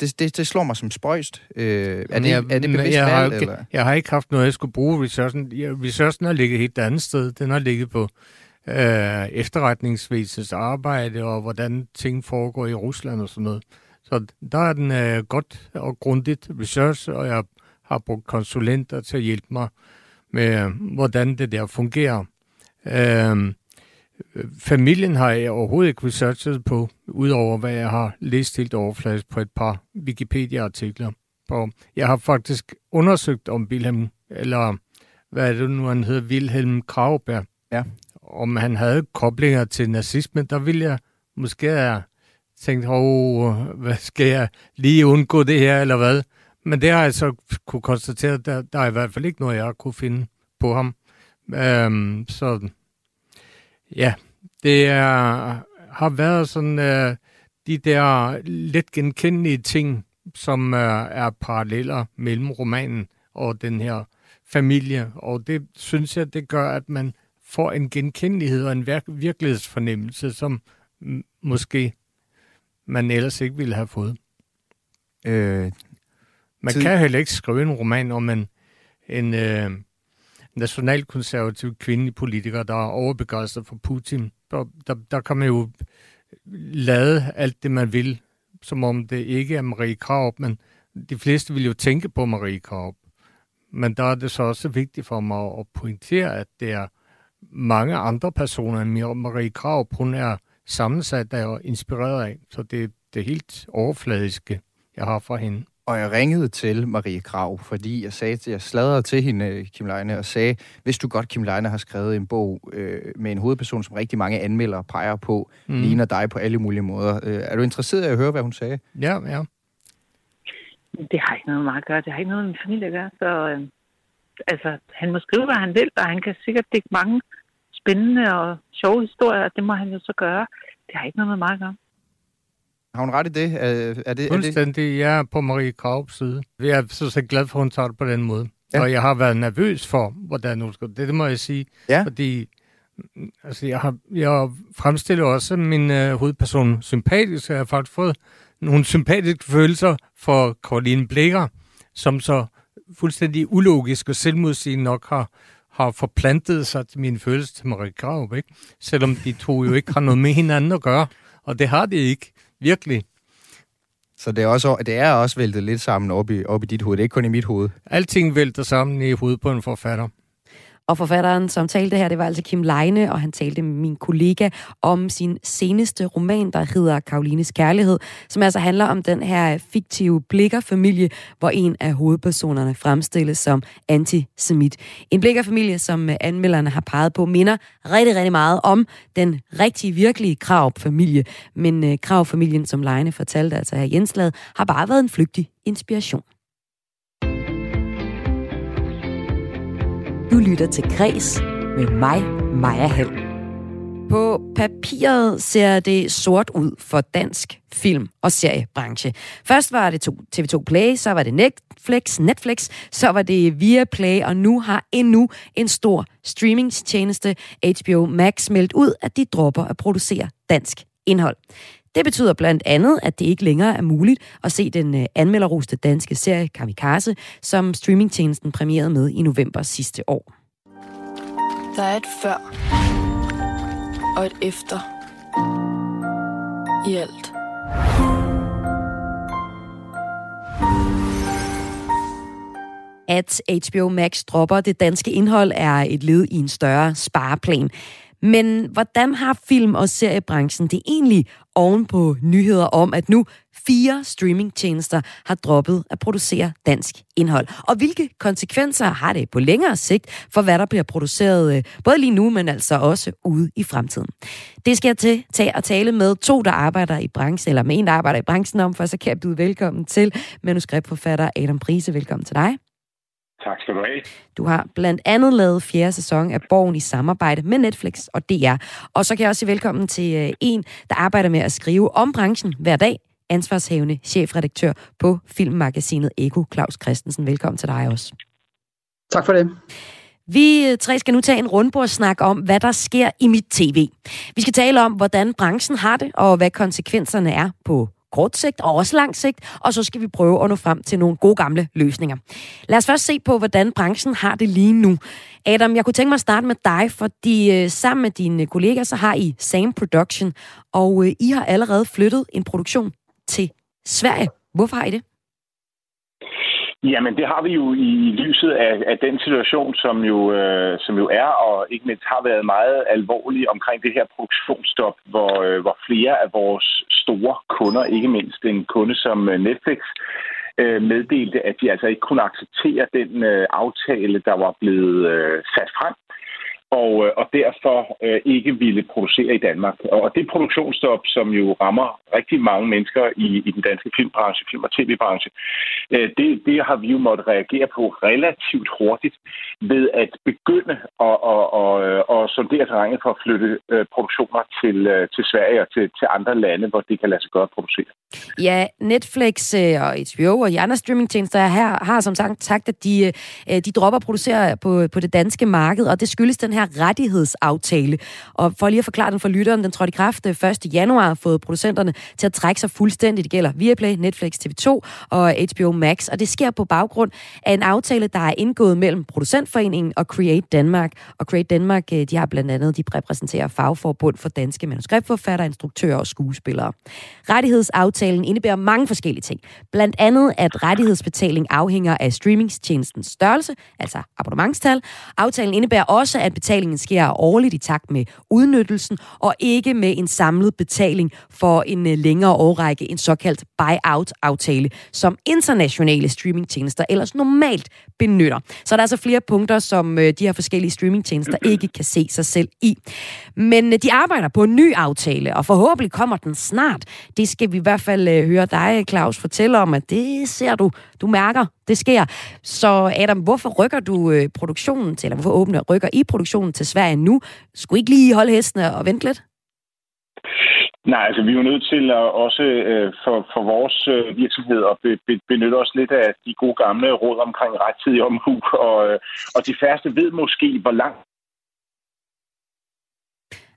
H: det, det, det slår mig som spøjst. Øh, er, det, jeg, er det bevidst
C: jeg
H: valg,
C: har,
H: eller?
C: Jeg har ikke haft noget, jeg skulle bruge researchen. Researchen har ligget helt andet sted. Den har ligget på øh, efterretningsvæsenets arbejde, og hvordan ting foregår i Rusland og sådan noget. Så der er den øh, godt og grundigt research, og jeg har brugt konsulenter til at hjælpe mig med, øh, hvordan det der fungerer. Øh, familien har jeg overhovedet ikke researchet på, udover hvad jeg har læst helt overfladisk på et par Wikipedia-artikler. Og jeg har faktisk undersøgt om Wilhelm, eller hvad er det nu, han hedder, Wilhelm Krauberg.
H: Ja.
C: Om han havde koblinger til nazismen, der ville jeg måske have tænkt, oh, hvad skal jeg lige undgå det her, eller hvad? Men det har jeg så kunne konstatere, der, der er i hvert fald ikke noget, jeg kunne finde på ham. Øhm, så ja, det er, har været sådan øh, de der let genkendelige ting, som øh, er paralleller mellem romanen og den her familie. Og det synes jeg, det gør, at man får en genkendelighed og en vir- virkelighedsfornemmelse, som måske man ellers ikke ville have fået. Øh, man tid... kan heller ikke skrive en roman om en, en øh, nationalkonservativ kvindelig politiker, der er overbegejstret for Putin. Der, der, der kan man jo lade alt det, man vil, som om det ikke er Marie Krav, men de fleste vil jo tænke på Marie Krav. Men der er det så også vigtigt for mig at pointere, at det er mange andre personer end Marie Krav. Hun er sammensat af og inspireret af, så det, det helt overfladiske, jeg har fra hende.
H: Og jeg ringede til Marie Krav, fordi jeg sagde, jeg sladrede til hende, Kim Leine, og sagde, hvis du godt, Kim Leine har skrevet en bog øh, med en hovedperson, som rigtig mange anmeldere peger på, mm. ligner dig på alle mulige måder. Øh, er du interesseret i at høre, hvad hun sagde?
C: Ja, ja.
J: Det har ikke noget med at gøre. Det har ikke noget med min familie at gøre. Så øh, altså, han må skrive, hvad han vil, og han kan sikkert dække mange spændende og sjove historier, og det må han jo så gøre. Det har ikke noget med mig at gøre.
H: Har hun ret i det? Er,
C: er det Fuldstændig. Jeg er på Marie Kravs side. Jeg er så, så glad for, at hun tager det på den måde. Ja. Og jeg har været nervøs for, hvordan hun skal... Det, det må jeg sige. Ja. Fordi altså jeg, har, jeg fremstiller også min øh, hovedperson sympatisk, jeg har faktisk fået nogle sympatiske følelser for Caroline Blikker, som så fuldstændig ulogisk og selvmodsigende nok har, har forplantet sig til min følelse til Marie Graup, ikke? Selvom de to jo ikke har noget med hinanden at gøre. Og det har de ikke, virkelig.
H: Så det er også, det er også væltet lidt sammen op i, op i dit hoved. Det er ikke kun i mit hoved.
C: Alting vælter sammen i hovedet på en forfatter.
A: Og forfatteren, som talte her, det var altså Kim Leine, og han talte med min kollega om sin seneste roman, der hedder Karolines Kærlighed, som altså handler om den her fiktive blikkerfamilie, hvor en af hovedpersonerne fremstilles som antisemit. En blikkerfamilie, som anmelderne har peget på, minder rigtig, rigtig meget om den rigtige, virkelige Krav-familie. Men øh, Krav-familien, som Leine fortalte altså her Jenslad, har bare været en flygtig inspiration. Du lytter til Græs med mig, Maja Hall. På papiret ser det sort ud for dansk film- og seriebranche. Først var det TV2 Play, så var det Netflix, Netflix, så var det Viaplay, og nu har endnu en stor streamingstjeneste, HBO Max, meldt ud, at de dropper at producere dansk indhold. Det betyder blandt andet, at det ikke længere er muligt at se den øh, anmelderroste danske serie Kamikaze, som streamingtjenesten premierede med i november sidste år.
K: Der er et før og et efter i alt.
A: At HBO Max dropper det danske indhold er et led i en større spareplan. Men hvordan har film- og seriebranchen det egentlig oven på nyheder om, at nu fire streamingtjenester har droppet at producere dansk indhold? Og hvilke konsekvenser har det på længere sigt for, hvad der bliver produceret øh, både lige nu, men altså også ude i fremtiden? Det skal jeg til tage og tale med to, der arbejder i branchen, eller med en, der arbejder i branchen om, for så kan jeg byde velkommen til manuskriptforfatter Adam Prise. Velkommen til dig.
L: Tak skal du have.
A: Du har blandt andet lavet fjerde sæson af Borgen i samarbejde med Netflix og DR. Og så kan jeg også sige velkommen til øh, en, der arbejder med at skrive om branchen hver dag. Ansvarshævende chefredaktør på filmmagasinet Eko, Claus Christensen. Velkommen til dig også.
M: Tak for det.
A: Vi øh, tre skal nu tage en rundbordssnak om, hvad der sker i mit tv. Vi skal tale om, hvordan branchen har det, og hvad konsekvenserne er på kort sigt og også lang sigt, og så skal vi prøve at nå frem til nogle gode gamle løsninger. Lad os først se på, hvordan branchen har det lige nu. Adam, jeg kunne tænke mig at starte med dig, fordi øh, sammen med dine kolleger, så har I Same Production, og øh, I har allerede flyttet en produktion til Sverige. Hvorfor har I det?
L: Jamen, det har vi jo i lyset af, af den situation, som jo, øh, som jo er, og ikke mindst har været meget alvorlig omkring det her produktionsstop, hvor, øh, hvor flere af vores store kunder, ikke mindst en kunde som øh, Netflix, øh, meddelte, at de altså ikke kunne acceptere den øh, aftale, der var blevet øh, sat frem og, øh, og derfor øh, ikke ville producere i Danmark. Og det produktionsstop, som jo rammer rigtig mange mennesker i, i den danske filmbranche, film- og tv-branche, øh, det, det har vi jo måttet reagere på relativt hurtigt ved at begynde at, at, at, øh, at sondere terrænet for at flytte øh, produktioner til, øh, til Sverige og til, til andre lande, hvor det kan lade sig gøre at producere.
A: Ja, Netflix øh, og HBO og de andre streamingtjenester her har som sagt sagt, at de, de dropper at producere på, på det danske marked, og det skyldes den her her rettighedsaftale. Og for lige at forklare den for lytteren, den trådte i kraft øh, 1. Januar har fået producenterne til at trække sig fuldstændigt. Det gælder Viaplay, Netflix, TV2 og HBO Max. Og det sker på baggrund af en aftale, der er indgået mellem Producentforeningen og Create Danmark. Og Create Danmark, øh, de har blandt andet, de repræsenterer fagforbund for danske manuskriptforfattere, instruktører og skuespillere. Rettighedsaftalen indebærer mange forskellige ting. Blandt andet, at rettighedsbetaling afhænger af streamingstjenestens størrelse, altså abonnementstal. Aftalen indebærer også, at betaling betalingen sker årligt i takt med udnyttelsen, og ikke med en samlet betaling for en øh, længere årrække, en såkaldt buy-out-aftale, som internationale streamingtjenester ellers normalt benytter. Så der er altså flere punkter, som øh, de her forskellige streamingtjenester <clears throat> ikke kan se sig selv i. Men øh, de arbejder på en ny aftale, og forhåbentlig kommer den snart. Det skal vi i hvert fald høre dig, Claus, fortælle om, at det ser du, du mærker, det sker. Så Adam, hvorfor rykker du produktionen til, eller hvorfor åbner rykker I produktionen til Sverige nu. Skulle ikke lige holde hestene og vente lidt?
L: Nej, altså vi er jo nødt til at også øh, for, for vores øh, virksomhed at be, be, benytte os lidt af de gode gamle råd omkring rettidig omhu, <laughs> og, øh, og de færreste ved måske, hvor langt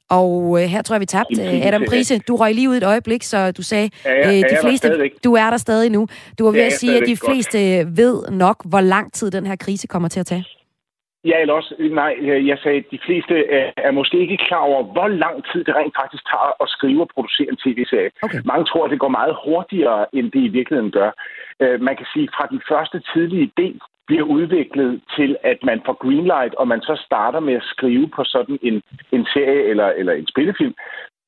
A: Og øh, her tror jeg, vi tabte øh, Adam Prise. Du røg lige ud et øjeblik, så du sagde,
L: ja, ja,
A: øh, de fleste, du er der stadig nu. Du var ved
L: Ja,
A: at sige, at de fleste ved nok, hvor lang tid den her krise kommer til at tage.
L: Ja, eller også, nej, jeg sagde, at de fleste er, er måske ikke klar over, hvor lang tid det rent faktisk tager at skrive og producere en tv-serie.
A: Okay.
L: Mange tror, at det går meget hurtigere, end det i virkeligheden gør. Øh, man kan sige, fra den første tidlige idé bliver udviklet til, at man får greenlight, og man så starter med at skrive på sådan en, en serie eller, eller en spillefilm,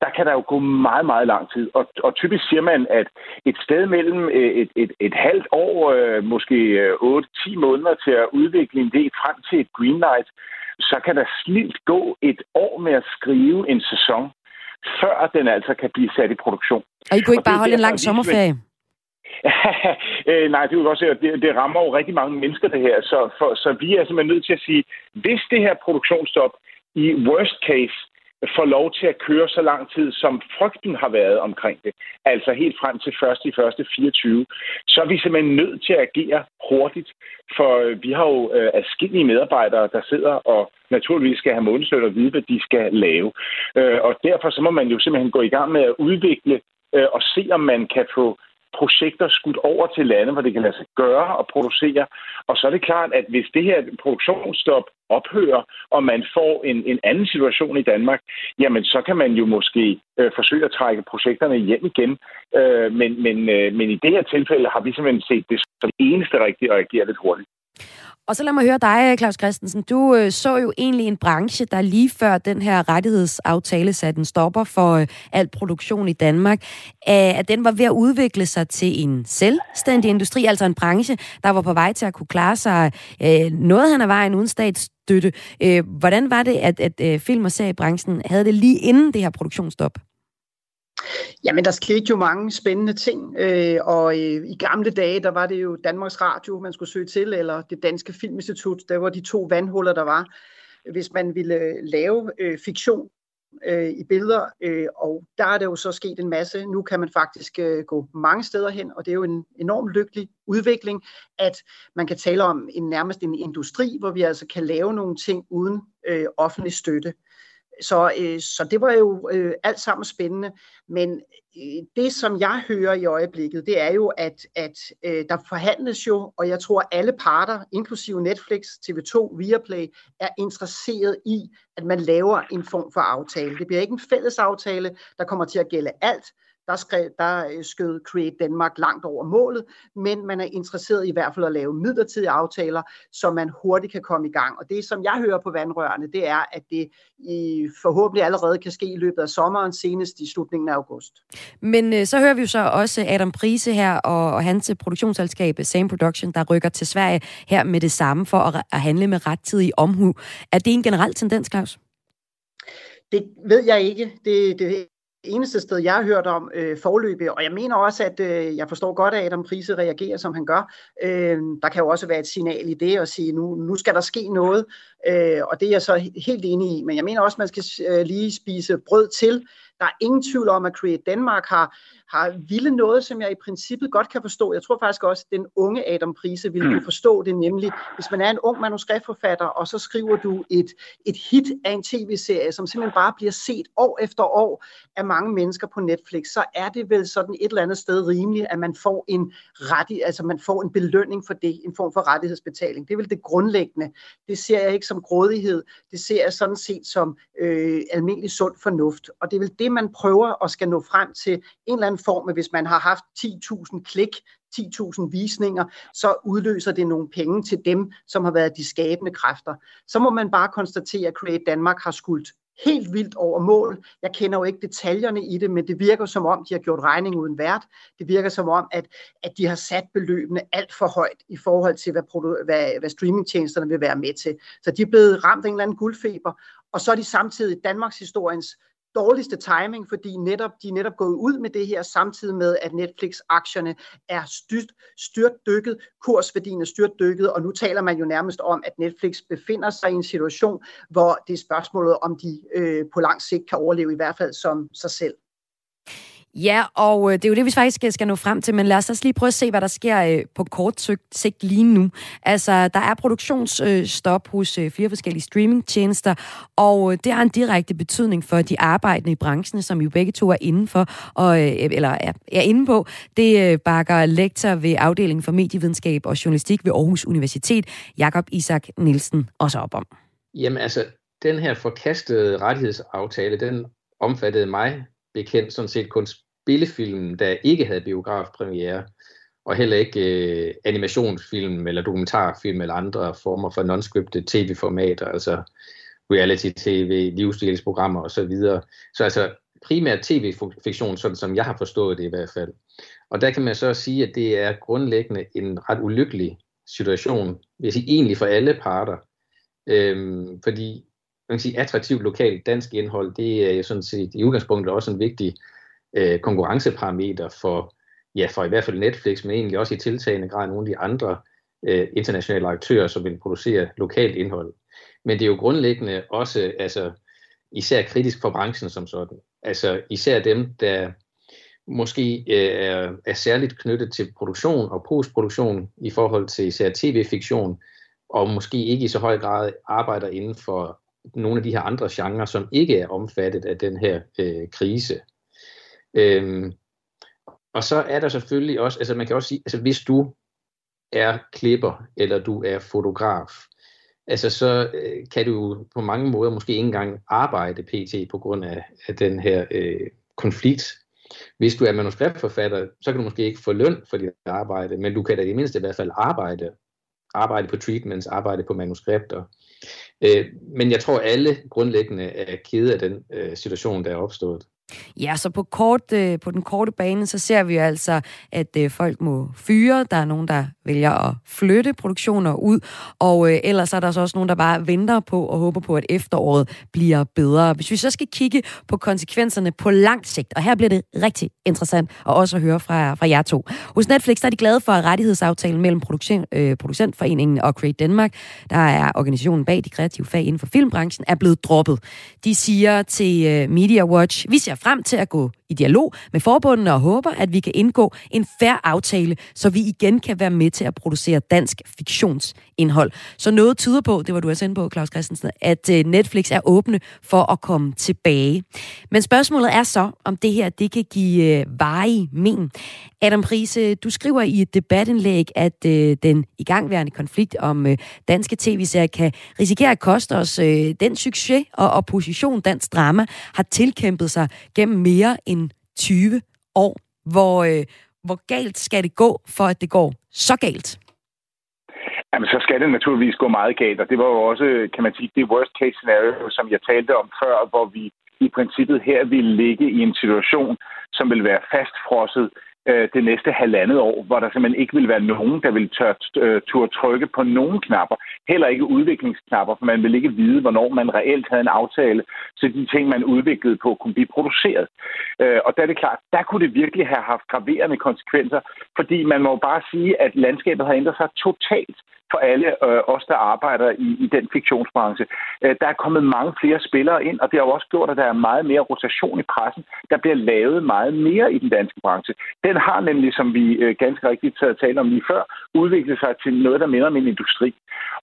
L: der kan der jo gå meget, meget lang tid. Og, og typisk siger man, at et sted mellem øh, et, et, et halvt år, øh, måske øh, 8-10 måneder til at udvikle en idé frem til et greenlight, så kan der snilt gå et år med at skrive en sæson, før den altså kan blive sat i produktion.
A: Og I kunne ikke
L: Og
A: bare holde en lang sommerferie? <laughs>
L: øh, nej, det er jo også, det, det rammer jo rigtig mange mennesker, det her. Så, for, så vi er simpelthen nødt til at sige, hvis det her produktionsstop i worst case får lov til at køre så lang tid, som frygten har været omkring det, altså helt frem til 1. i 1. 24, så er vi simpelthen nødt til at agere hurtigt, for øh, vi har jo øh, adskillige medarbejdere, der sidder og naturligvis skal have månedsløn og vide, hvad de skal lave. Øh, og derfor så må man jo simpelthen gå i gang med at udvikle øh, og se, om man kan få projekter skudt over til lande, hvor det kan lade sig gøre og producere. Og så er det klart, at hvis det her produktionsstop ophører, og man får en, en anden situation i Danmark, jamen så kan man jo måske øh, forsøge at trække projekterne hjem igen. Øh, men, men, øh, men i det her tilfælde har vi simpelthen set det som det eneste rigtige at agere lidt hurtigt.
A: Og så lad mig høre dig, Claus Christensen. Du øh, så jo egentlig en branche, der lige før den her rettighedsaftale satte en stopper for øh, al produktion i Danmark, øh, at den var ved at udvikle sig til en selvstændig industri, altså en branche, der var på vej til at kunne klare sig øh, noget han ad vejen uden statsstøtte. Øh, hvordan var det, at, at øh, film- og seriebranchen havde det lige inden det her produktionsstop?
M: Jamen, der skete jo mange spændende ting, øh, og øh, i gamle dage, der var det jo Danmarks Radio, man skulle søge til, eller det Danske Filminstitut, der var de to vandhuller, der var, hvis man ville øh, lave øh, fiktion øh, i billeder, øh, og der er det jo så sket en masse. Nu kan man faktisk øh, gå mange steder hen, og det er jo en enorm lykkelig udvikling, at man kan tale om en nærmest en industri, hvor vi altså kan lave nogle ting uden øh, offentlig støtte. Så, øh, så det var jo øh, alt sammen spændende. Men øh, det, som jeg hører i øjeblikket, det er jo, at, at øh, der forhandles jo, og jeg tror, alle parter, inklusive Netflix, TV2, Viaplay, er interesseret i, at man laver en form for aftale. Det bliver ikke en fælles aftale, der kommer til at gælde alt. Der, skrev, der øh, skød Create Danmark langt over målet, men man er interesseret i hvert fald at lave midlertidige aftaler, så man hurtigt kan komme i gang. Og det, som jeg hører på vandrørene, det er, at det i, forhåbentlig allerede kan ske i løbet af sommeren, senest i slutningen af august.
A: Men øh, så hører vi jo så også Adam Prise her og, og hans produktionsselskab Same Production, der rykker til Sverige her med det samme for at, at handle med rettidig omhu. Er det en generel tendens, Claus?
M: Det ved jeg ikke. Det, det eneste sted, jeg har hørt om øh, forløbet, og jeg mener også, at øh, jeg forstår godt, at Adam Prise reagerer, som han gør. Øh, der kan jo også være et signal i det at sige, nu, nu skal der ske noget, øh, og det er jeg så helt enig i. Men jeg mener også, at man skal øh, lige spise brød til. Der er ingen tvivl om, at Create Danmark har, har ville noget, som jeg i princippet godt kan forstå. Jeg tror faktisk også, at den unge Adam Prise ville kunne forstå det, nemlig hvis man er en ung manuskriptforfatter, og så skriver du et, et hit af en tv-serie, som simpelthen bare bliver set år efter år af mange mennesker på Netflix, så er det vel sådan et eller andet sted rimeligt, at man får en ret, altså man får en belønning for det, en form for rettighedsbetaling. Det er vel det grundlæggende. Det ser jeg ikke som grådighed, det ser jeg sådan set som øh, almindelig sund fornuft. Og det er vel det, man prøver at skal nå frem til en eller anden form, hvis man har haft 10.000 klik, 10.000 visninger, så udløser det nogle penge til dem, som har været de skabende kræfter. Så må man bare konstatere, at Create Danmark har skuldt helt vildt over mål. Jeg kender jo ikke detaljerne i det, men det virker som om, de har gjort regning uden vært. Det virker som om, at, at de har sat beløbene alt for højt i forhold til, hvad, produ- hvad, hvad streamingtjenesterne vil være med til. Så de er blevet ramt af en eller anden guldfeber, og så er de samtidig Danmarks historiens dårligste timing, fordi netop, de er netop gået ud med det her, samtidig med, at Netflix-aktierne er styrt, styrt dykket, kursværdien er styrt dykket, og nu taler man jo nærmest om, at Netflix befinder sig i en situation, hvor det er spørgsmålet, om de øh, på lang sigt kan overleve, i hvert fald som sig selv.
A: Ja, og øh, det er jo det, vi faktisk skal, nå frem til, men lad os også lige prøve at se, hvad der sker øh, på kort sigt lige nu. Altså, der er produktionsstop hos øh, fire flere forskellige streamingtjenester, og det har en direkte betydning for de arbejdende i branchen, som jo begge to er inde for, og, eller er, er inde på. Det bakker lektor ved afdelingen for medievidenskab og journalistik ved Aarhus Universitet, Jakob Isak Nielsen, også op om.
D: Jamen altså, den her forkastede rettighedsaftale, den omfattede mig bekendt sådan set kun spillefilm, der ikke havde biografpremiere, og heller ikke øh, animationsfilm eller dokumentarfilm eller andre former for non-scripted tv-formater, altså reality-tv, livsstilsprogrammer osv. Så, så altså primært tv-fiktion, sådan som jeg har forstået det i hvert fald. Og der kan man så sige, at det er grundlæggende en ret ulykkelig situation, vil jeg sige, egentlig for alle parter. Øhm, fordi man kan sige, attraktivt lokalt dansk indhold, det er jo sådan set i udgangspunktet også en vigtig øh, konkurrenceparameter for, ja, for i hvert fald Netflix, men egentlig også i tiltagende grad nogle af de andre øh, internationale aktører, som vil producere lokalt indhold. Men det er jo grundlæggende også, altså, især kritisk for branchen som sådan. Altså især dem, der måske øh, er, er særligt knyttet til produktion og postproduktion i forhold til især tv-fiktion, og måske ikke i så høj grad arbejder inden for nogle af de her andre genrer, som ikke er omfattet af den her øh, krise. Øhm, og så er der selvfølgelig også, altså man kan også sige, altså hvis du er klipper, eller du er fotograf, altså så øh, kan du på mange måder måske ikke engang arbejde pt. på grund af, af den her øh, konflikt. Hvis du er manuskriptforfatter, så kan du måske ikke få løn for dit arbejde, men du kan da i det mindste i hvert fald arbejde, arbejde på treatments, arbejde på manuskripter. Øh, men jeg tror, alle grundlæggende er kede af den øh, situation, der er opstået.
A: Ja, så på, kort, øh, på den korte bane, så ser vi jo altså, at øh, folk må fyre. Der er nogen, der vælger at flytte produktioner ud, og øh, ellers er der så også nogen, der bare venter på og håber på, at efteråret bliver bedre. Hvis vi så skal kigge på konsekvenserne på lang sigt, og her bliver det rigtig interessant at også at høre fra, fra jer to. Hos Netflix der er de glade for rettighedsaftalen mellem producent, øh, Producentforeningen og Create Danmark, der er organisationen bag de kreative fag inden for filmbranchen, er blevet droppet. De siger til øh, Media Watch, vi ser frem til at gå i dialog med forbundene og håber, at vi kan indgå en færre aftale, så vi igen kan være med til at producere dansk fiktionsindhold. Så noget tyder på, det var du også inde på, Claus Christensen, at øh, Netflix er åbne for at komme tilbage. Men spørgsmålet er så, om det her det kan give øh, men. Adam Prise, du skriver i et debatindlæg, at øh, den igangværende konflikt om øh, danske tv-serier kan risikere at koste os øh, den succes og opposition dansk drama har tilkæmpet sig gennem mere end 20 år. Hvor, øh, hvor galt skal det gå, for at det går så galt?
L: Jamen, så skal det naturligvis gå meget galt, og det var jo også, kan man sige, det worst case scenario, som jeg talte om før, hvor vi i princippet her ville ligge i en situation, som vil være fastfrosset øh, det næste halvandet år, hvor der simpelthen ikke vil være nogen, der vil tør, øh, turde trykke på nogen knapper. Heller ikke udviklingsknapper, for man vil ikke vide, hvornår man reelt havde en aftale, så de ting, man udviklede på, kunne blive produceret. Øh, og der er det klart, der kunne det virkelig have haft graverende konsekvenser, fordi man må bare sige, at landskabet har ændret sig totalt for alle øh, os, der arbejder i, i den fiktionsbranche. Øh, der er kommet mange flere spillere ind, og det har jo også gjort, at der er meget mere rotation i pressen. Der bliver lavet meget mere i den danske branche. Den har nemlig, som vi øh, ganske rigtigt har talt om lige før, udviklet sig til noget, der minder om en industri.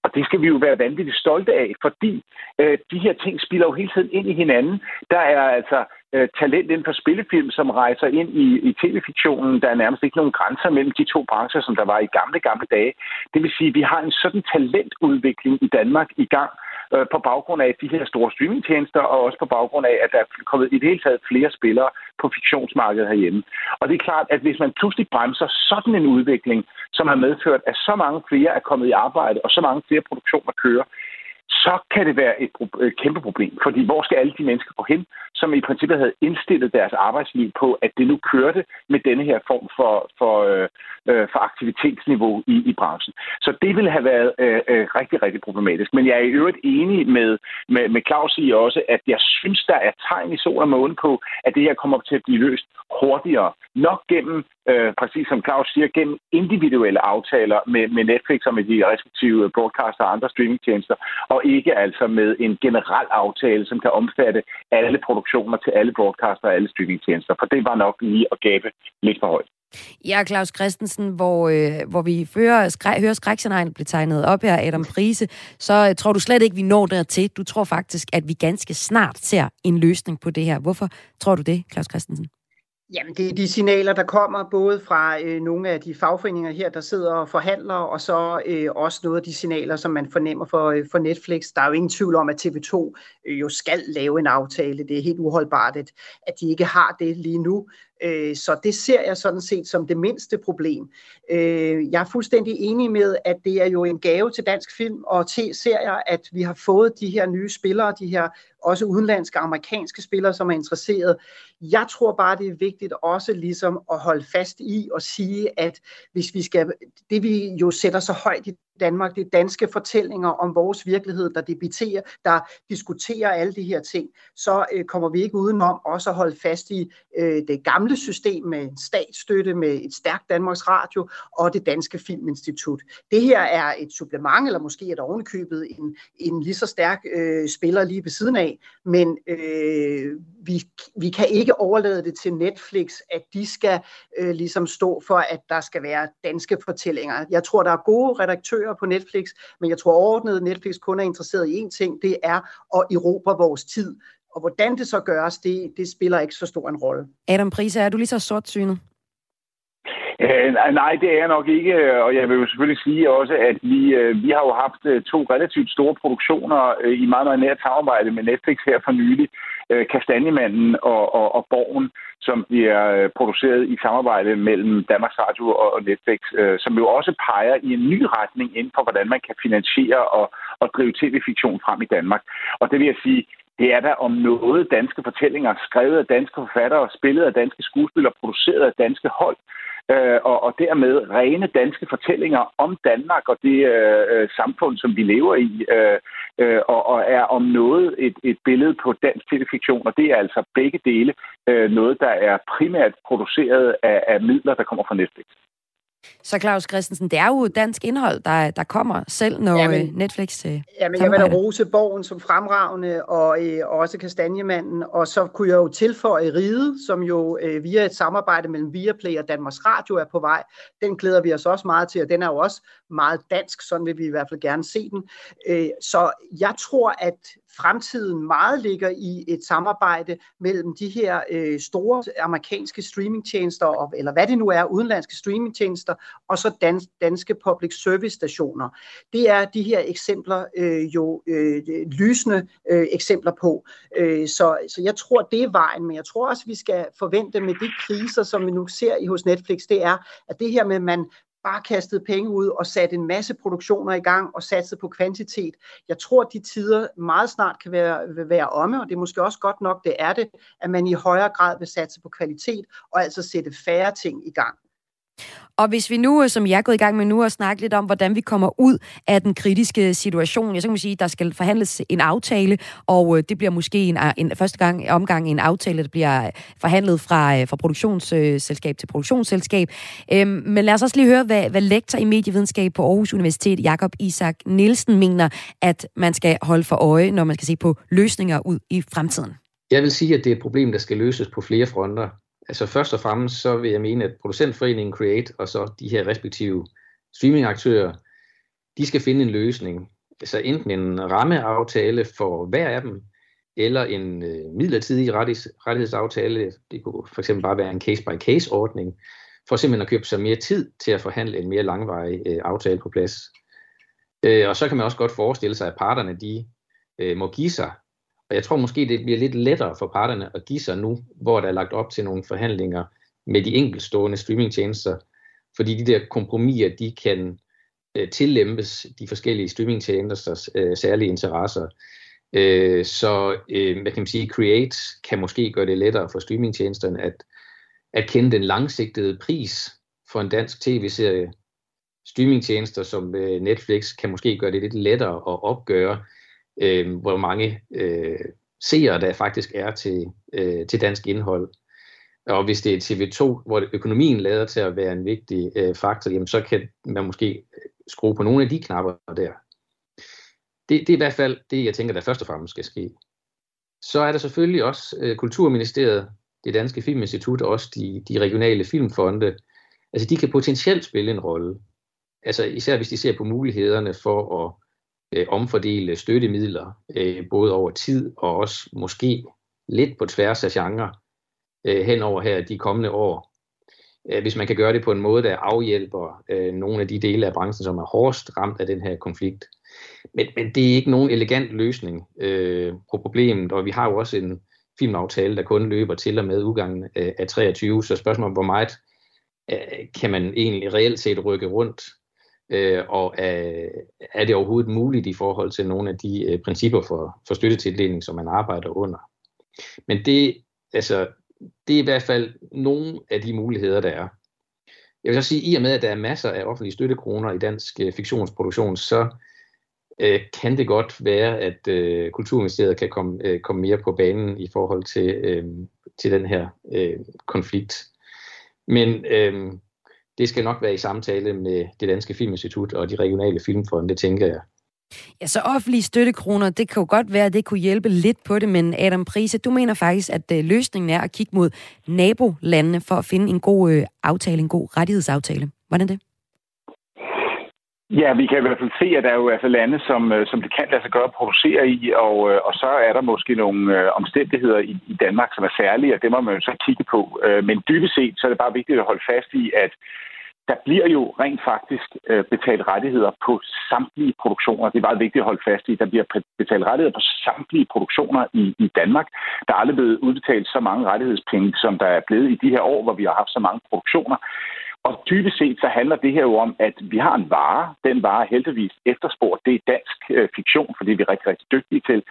L: Og det skal vi jo være vanvittigt stolte af, fordi øh, de her ting spiller jo hele tiden ind i hinanden. Der er altså øh, talent inden for spillefilm, som rejser ind i, i tv-fiktionen. Der er nærmest ikke nogen grænser mellem de to brancher, som der var i gamle, gamle dage. Det vil sige, at vi har en sådan talentudvikling i Danmark i gang, øh, på baggrund af de her store streamingtjenester, og også på baggrund af, at der er kommet i det hele taget flere spillere på fiktionsmarkedet herhjemme. Og det er klart, at hvis man pludselig bremser sådan en udvikling, som har medført, at så mange flere er kommet i arbejde, og så mange flere produktioner kører, så kan det være et, et kæmpe problem. Fordi hvor skal alle de mennesker gå hen, som i princippet havde indstillet deres arbejdsliv på, at det nu kørte med denne her form for, for, øh, øh, for aktivitetsniveau i, i branchen. Så det ville have været øh, øh, rigtig, rigtig problematisk. Men jeg er i øvrigt enig med, med, med Claus i også, at jeg synes, der er tegn i sol og måne på, at det her kommer til at blive løst hurtigere. Nok gennem, øh, præcis som Claus siger, gennem individuelle aftaler med, med Netflix og med de respektive broadcaster og andre streamingtjenester, og ikke altså med en generel aftale, som kan omfatte alle produktioner til alle broadcaster og alle streamingtjenester, for det var nok lige at gabe lidt for højt.
A: Ja, Claus Christensen, hvor, øh, hvor vi fører, skræ, hører skrækscenarien blive tegnet op her, Adam Prise, så øh, tror du slet ikke, vi når dertil. Du tror faktisk, at vi ganske snart ser en løsning på det her. Hvorfor tror du det, Claus Christensen?
M: Jamen, det er de signaler, der kommer både fra øh, nogle af de fagforeninger her, der sidder og forhandler, og så øh, også noget af de signaler, som man fornemmer for, øh, for Netflix. Der er jo ingen tvivl om, at TV2 øh, jo skal lave en aftale. Det er helt uholdbart, at, at de ikke har det lige nu. Øh, så det ser jeg sådan set som det mindste problem. Øh, jeg er fuldstændig enig med, at det er jo en gave til dansk film og til serier, at vi har fået de her nye spillere, de her også udenlandske amerikanske spillere, som er interesseret. Jeg tror bare, det er vigtigt også ligesom at holde fast i og sige, at hvis vi skal, det vi jo sætter så højt i Danmark, det er danske fortællinger om vores virkelighed, der debatterer, der diskuterer alle de her ting, så øh, kommer vi ikke udenom også at holde fast i øh, det gamle system med statsstøtte, med et stærkt Danmarks Radio og det Danske Filminstitut. Det her er et supplement, eller måske et ovenkøbet en, en lige så stærk øh, spiller lige ved siden af, men øh, vi, vi kan ikke overlade det til Netflix, at de skal øh, ligesom stå for, at der skal være danske fortællinger. Jeg tror, der er gode redaktører på Netflix, men jeg tror overordnet, at Netflix kun er interesseret i én ting, det er at erobre vores tid. Og hvordan det så gøres, det, det spiller ikke så stor en rolle.
A: Adam Prise, er du lige så sortsynet?
L: Øh, nej, det er jeg nok ikke, øh, og jeg vil jo selvfølgelig sige også, at vi, øh, vi har jo haft øh, to relativt store produktioner øh, i meget, meget nært samarbejde med Netflix her for nylig. Øh, Kastanjemanden og, og, og Borgen, som bliver øh, produceret i samarbejde mellem Danmarks Radio og, og Netflix, øh, som jo også peger i en ny retning inden for, hvordan man kan finansiere og, og drive tv-fiktion frem i Danmark. Og det vil jeg sige, det er der om noget danske fortællinger, skrevet af danske forfattere, spillet af danske skuespillere, produceret af danske hold øh, og, og dermed rene danske fortællinger om Danmark og det øh, øh, samfund, som vi lever i, øh, øh, og, og er om noget et, et billede på dansk telefiktion, og det er altså begge dele øh, noget, der er primært produceret af, af midler, der kommer fra Netflix.
A: Så Claus Christensen, det er jo dansk indhold, der, der kommer selv, når jamen, øh, Netflix øh,
M: Jamen, jeg vil da rose Borgen som fremragende, og øh, også Kastanjemanden, og så kunne jeg jo tilføje Ride, som jo øh, via et samarbejde mellem Viaplay og Danmarks Radio er på vej. Den glæder vi os også meget til, og den er jo også meget dansk, sådan vil vi i hvert fald gerne se den. Øh, så jeg tror, at fremtiden meget ligger i et samarbejde mellem de her øh, store amerikanske streamingtjenester, eller hvad det nu er, udenlandske streamingtjenester, og så dans, danske public service stationer. Det er de her eksempler øh, jo øh, lysende øh, eksempler på. Øh, så, så jeg tror, det er vejen, men jeg tror også, vi skal forvente med de kriser, som vi nu ser i hos Netflix, det er, at det her med, at man bare kastet penge ud og sat en masse produktioner i gang og satset på kvantitet. Jeg tror, at de tider meget snart kan være, vil være omme, og det er måske også godt nok, det er det, at man i højere grad vil satse på kvalitet og altså sætte færre ting i gang.
A: Og hvis vi nu, øh, som jeg er gået i gang med nu, at snakke lidt om, hvordan vi kommer ud af den kritiske situation. Jeg så kan man sige, at der skal forhandles en aftale, og øh, det bliver måske en, øh, en første gang omgang en aftale, der bliver forhandlet fra, fra produktionsselskab til produktionsselskab. Øhm, men lad os også lige høre, hvad, hvad lektor i medievidenskab på Aarhus Universitet, Jakob Isak Nielsen, mener, at man skal holde for øje, når man skal se på løsninger ud i fremtiden.
D: Jeg vil sige, at det er et problem, der skal løses på flere fronter altså først og fremmest, så vil jeg mene, at producentforeningen Create og så de her respektive streamingaktører, de skal finde en løsning. Altså enten en rammeaftale for hver af dem, eller en øh, midlertidig rettighedsaftale. Det kunne for eksempel bare være en case-by-case ordning, for simpelthen at købe sig mere tid til at forhandle en mere langvarig øh, aftale på plads. Øh, og så kan man også godt forestille sig, at parterne de øh, må give sig og jeg tror måske, det bliver lidt lettere for parterne at give sig nu, hvor der er lagt op til nogle forhandlinger med de enkeltstående streamingtjenester, fordi de der kompromiser, de kan øh, tillempes de forskellige streamingtjenesters øh, særlige interesser. Øh, så øh, hvad kan man sige, Create kan måske gøre det lettere for streamingtjenesterne at, at kende den langsigtede pris for en dansk tv-serie. Streamingtjenester som øh, Netflix kan måske gøre det lidt lettere at opgøre, øh, hvor mange øh, seere der faktisk er til, øh, til dansk indhold. Og hvis det er TV2, hvor økonomien lader til at være en vigtig øh, faktor, jamen så kan man måske øh, skrue på nogle af de knapper der. det, det er i hvert fald det, jeg tænker, der først og fremmest skal ske. Så er der selvfølgelig også øh, Kulturministeriet, det danske filminstitut og også de, de regionale filmfonde. Altså de kan potentielt spille en rolle. Altså især hvis de ser på mulighederne for at øh, omfordele støttemidler, øh, både over tid og også måske lidt på tværs af genre øh, hen over her de kommende år. Øh, hvis man kan gøre det på en måde, der afhjælper øh, nogle af de dele af branchen, som er hårdest ramt af den her konflikt. Men, men det er ikke nogen elegant løsning øh, på problemet, og vi har jo også en filmaftale, der kun løber til og med udgangen øh, af, af 23, så spørgsmålet hvor meget øh, kan man egentlig reelt set rykke rundt, øh, og er, er det overhovedet muligt i forhold til nogle af de øh, principper for, for støttetildeling, som man arbejder under. Men det, altså, det er i hvert fald nogle af de muligheder, der er. Jeg vil så sige, at i og med, at der er masser af offentlige støttekroner i dansk øh, fiktionsproduktion, så øh, kan det godt være, at øh, Kulturministeriet kan komme, øh, komme mere på banen i forhold til, øh, til den her øh, konflikt. Men øh, det skal nok være i samtale med det Danske Filminstitut og de regionale filmfonde, det tænker jeg.
A: Ja, så offentlige støttekroner, det kan jo godt være, at det kunne hjælpe lidt på det, men Adam Prise, du mener faktisk, at øh, løsningen er at kigge mod nabolandene for at finde en god øh, aftale, en god rettighedsaftale. Hvordan er det?
L: Ja, vi kan i hvert fald se, at der er jo altså lande, som, øh, som det kan lade sig gøre at producere i, og, øh, og så er der måske nogle øh, omstændigheder i, i Danmark, som er særlige, og det må man jo så kigge på. Men dybest set, så er det bare vigtigt at holde fast i, at der bliver jo rent faktisk betalt rettigheder på samtlige produktioner. Det er meget vigtigt at holde fast i. Der bliver betalt rettigheder på samtlige produktioner i, i Danmark. Der er aldrig blevet udbetalt så mange rettighedspenge, som der er blevet i de her år, hvor vi har haft så mange produktioner. Og dybest set så handler det her jo om, at vi har en vare. Den vare er heldigvis efterspurgt. Det er dansk øh, fiktion, fordi vi er rigtig, rigtig dygtige til.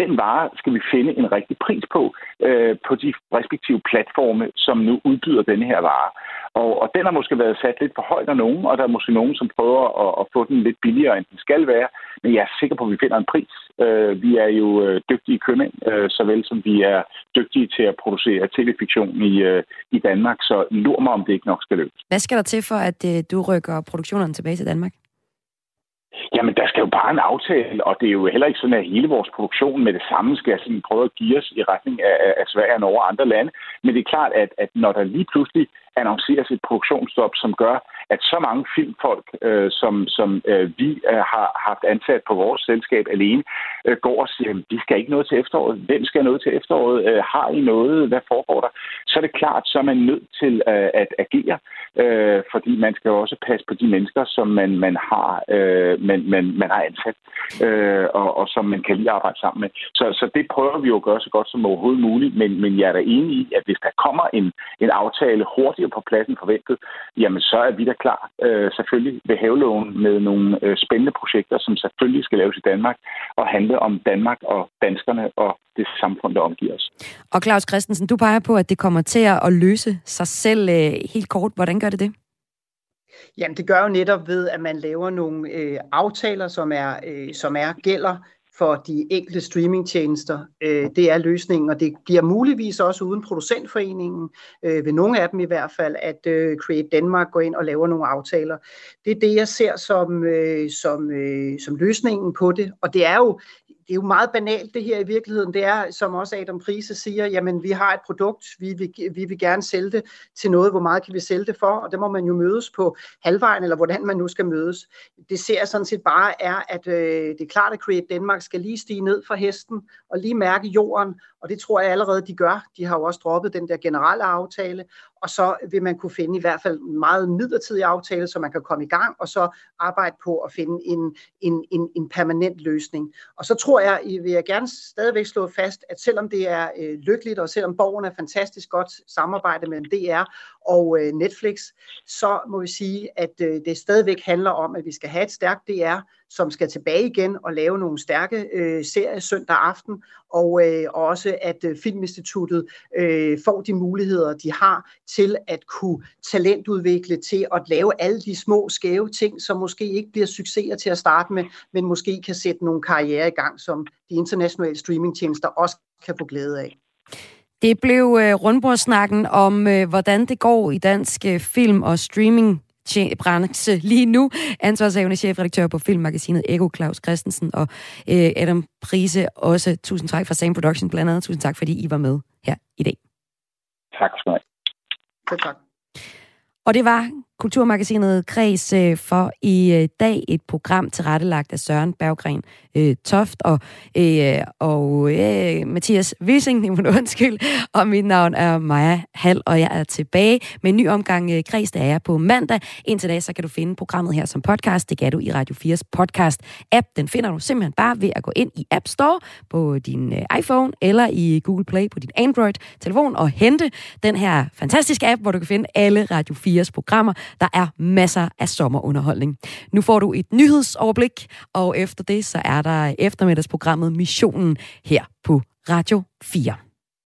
L: Den vare skal vi finde en rigtig pris på, øh, på de respektive platforme, som nu udbyder denne her vare. Og, og den har måske været sat lidt for højt af nogen, og der er måske nogen, som prøver at, at få den lidt billigere, end den skal være. Men jeg er sikker på, at vi finder en pris. Øh, vi er jo øh, dygtige købmænd, øh, såvel som vi er dygtige til at producere tv-fiktion i, øh, i Danmark. Så lur mig, om det ikke nok skal løbes.
A: Hvad skal der til for, at øh, du rykker produktionerne tilbage til Danmark?
L: Jamen, der skal jo bare en aftale, og det er jo heller ikke sådan, at hele vores produktion med det samme skal sådan prøve at give os i retning af, af Sverige og over andre lande. Men det er klart, at, at når der lige pludselig annonceres et produktionsstop, som gør, at så mange filmfolk, øh, som, som øh, vi øh, har haft ansat på vores selskab alene, øh, går og siger, de skal ikke noget til efteråret. Hvem skal noget til efteråret? Øh, har I noget? Hvad foregår der? Så er det klart, så er man nødt til øh, at agere, øh, fordi man skal jo også passe på de mennesker, som man, man, har, øh, man, man, man har ansat, øh, og, og som man kan lige arbejde sammen med. Så, så det prøver vi jo at gøre så godt som overhovedet muligt, men, men jeg er da enig i, at hvis der kommer en, en aftale hurtigere på pladsen forventet, jamen så er vi da klar øh, selvfølgelig ved havelån med nogle øh, spændende projekter, som selvfølgelig skal laves i Danmark og handle om Danmark og danskerne og det samfund, der omgiver os.
A: Og Claus Christensen, du peger på, at det kommer til at løse sig selv øh, helt kort. Hvordan gør det det?
M: Jamen, det gør jo netop ved, at man laver nogle øh, aftaler, som er, øh, som er gælder for de enkelte streamingtjenester. Øh, det er løsningen, og det giver muligvis også uden producentforeningen, øh, ved nogle af dem i hvert fald, at øh, Create Danmark går ind og laver nogle aftaler. Det er det, jeg ser som, øh, som, øh, som løsningen på det, og det er jo det er jo meget banalt det her i virkeligheden. Det er, som også Adam Prise siger, jamen vi har et produkt, vi vil, vi vil gerne sælge det til noget, hvor meget kan vi sælge det for, og det må man jo mødes på halvvejen, eller hvordan man nu skal mødes. Det ser sådan set bare er, at øh, det er klart, at Create Danmark skal lige stige ned fra hesten, og lige mærke jorden, og det tror jeg allerede, de gør. De har jo også droppet den der generelle aftale, og så vil man kunne finde i hvert fald en meget midlertidig aftale, så man kan komme i gang, og så arbejde på at finde en, en, en, en permanent løsning. Og så tror jeg, vil jeg gerne stadigvæk slå fast, at selvom det er øh, lykkeligt, og selvom borgerne er fantastisk godt samarbejde mellem DR og øh, Netflix, så må vi sige, at øh, det stadigvæk handler om, at vi skal have et stærkt DR, som skal tilbage igen og lave nogle stærke øh, serier søndag aften, og øh, også at øh, Filminstituttet øh, får de muligheder, de har til at kunne talentudvikle, til at lave alle de små skæve ting, som måske ikke bliver succeser til at starte med, men måske kan sætte nogle karriere i gang, som de internationale streamingtjenester også kan få glæde af.
A: Det blev øh, rundbordsnakken om, øh, hvordan det går i dansk øh, film- og streaming branche lige nu. Ansvarshavende chefredaktør på filmmagasinet Ego, Claus Christensen, og øh, Adam Prise også. Tusind tak for Same Production blandt andet. Tusind tak, fordi I var med her i dag.
L: Tak skal du
M: have. Tak.
A: Og det var Kulturmagasinet Kreds øh, for i øh, dag et program tilrettelagt af Søren Berggren øh, Toft og, øh, og øh, Mathias Wissing, <laughs> må undskyld, og mit navn er Maja Hall, og jeg er tilbage med en ny omgang øh, Kreds, der er på mandag. Indtil da, så kan du finde programmet her som podcast. Det kan du i Radio 4's podcast-app. Den finder du simpelthen bare ved at gå ind i App Store på din øh, iPhone eller i Google Play på din Android-telefon og hente den her fantastiske app, hvor du kan finde alle Radio 4's programmer. Der er masser af sommerunderholdning. Nu får du et nyhedsoverblik, og efter det så er der eftermiddagsprogrammet Missionen her på Radio 4.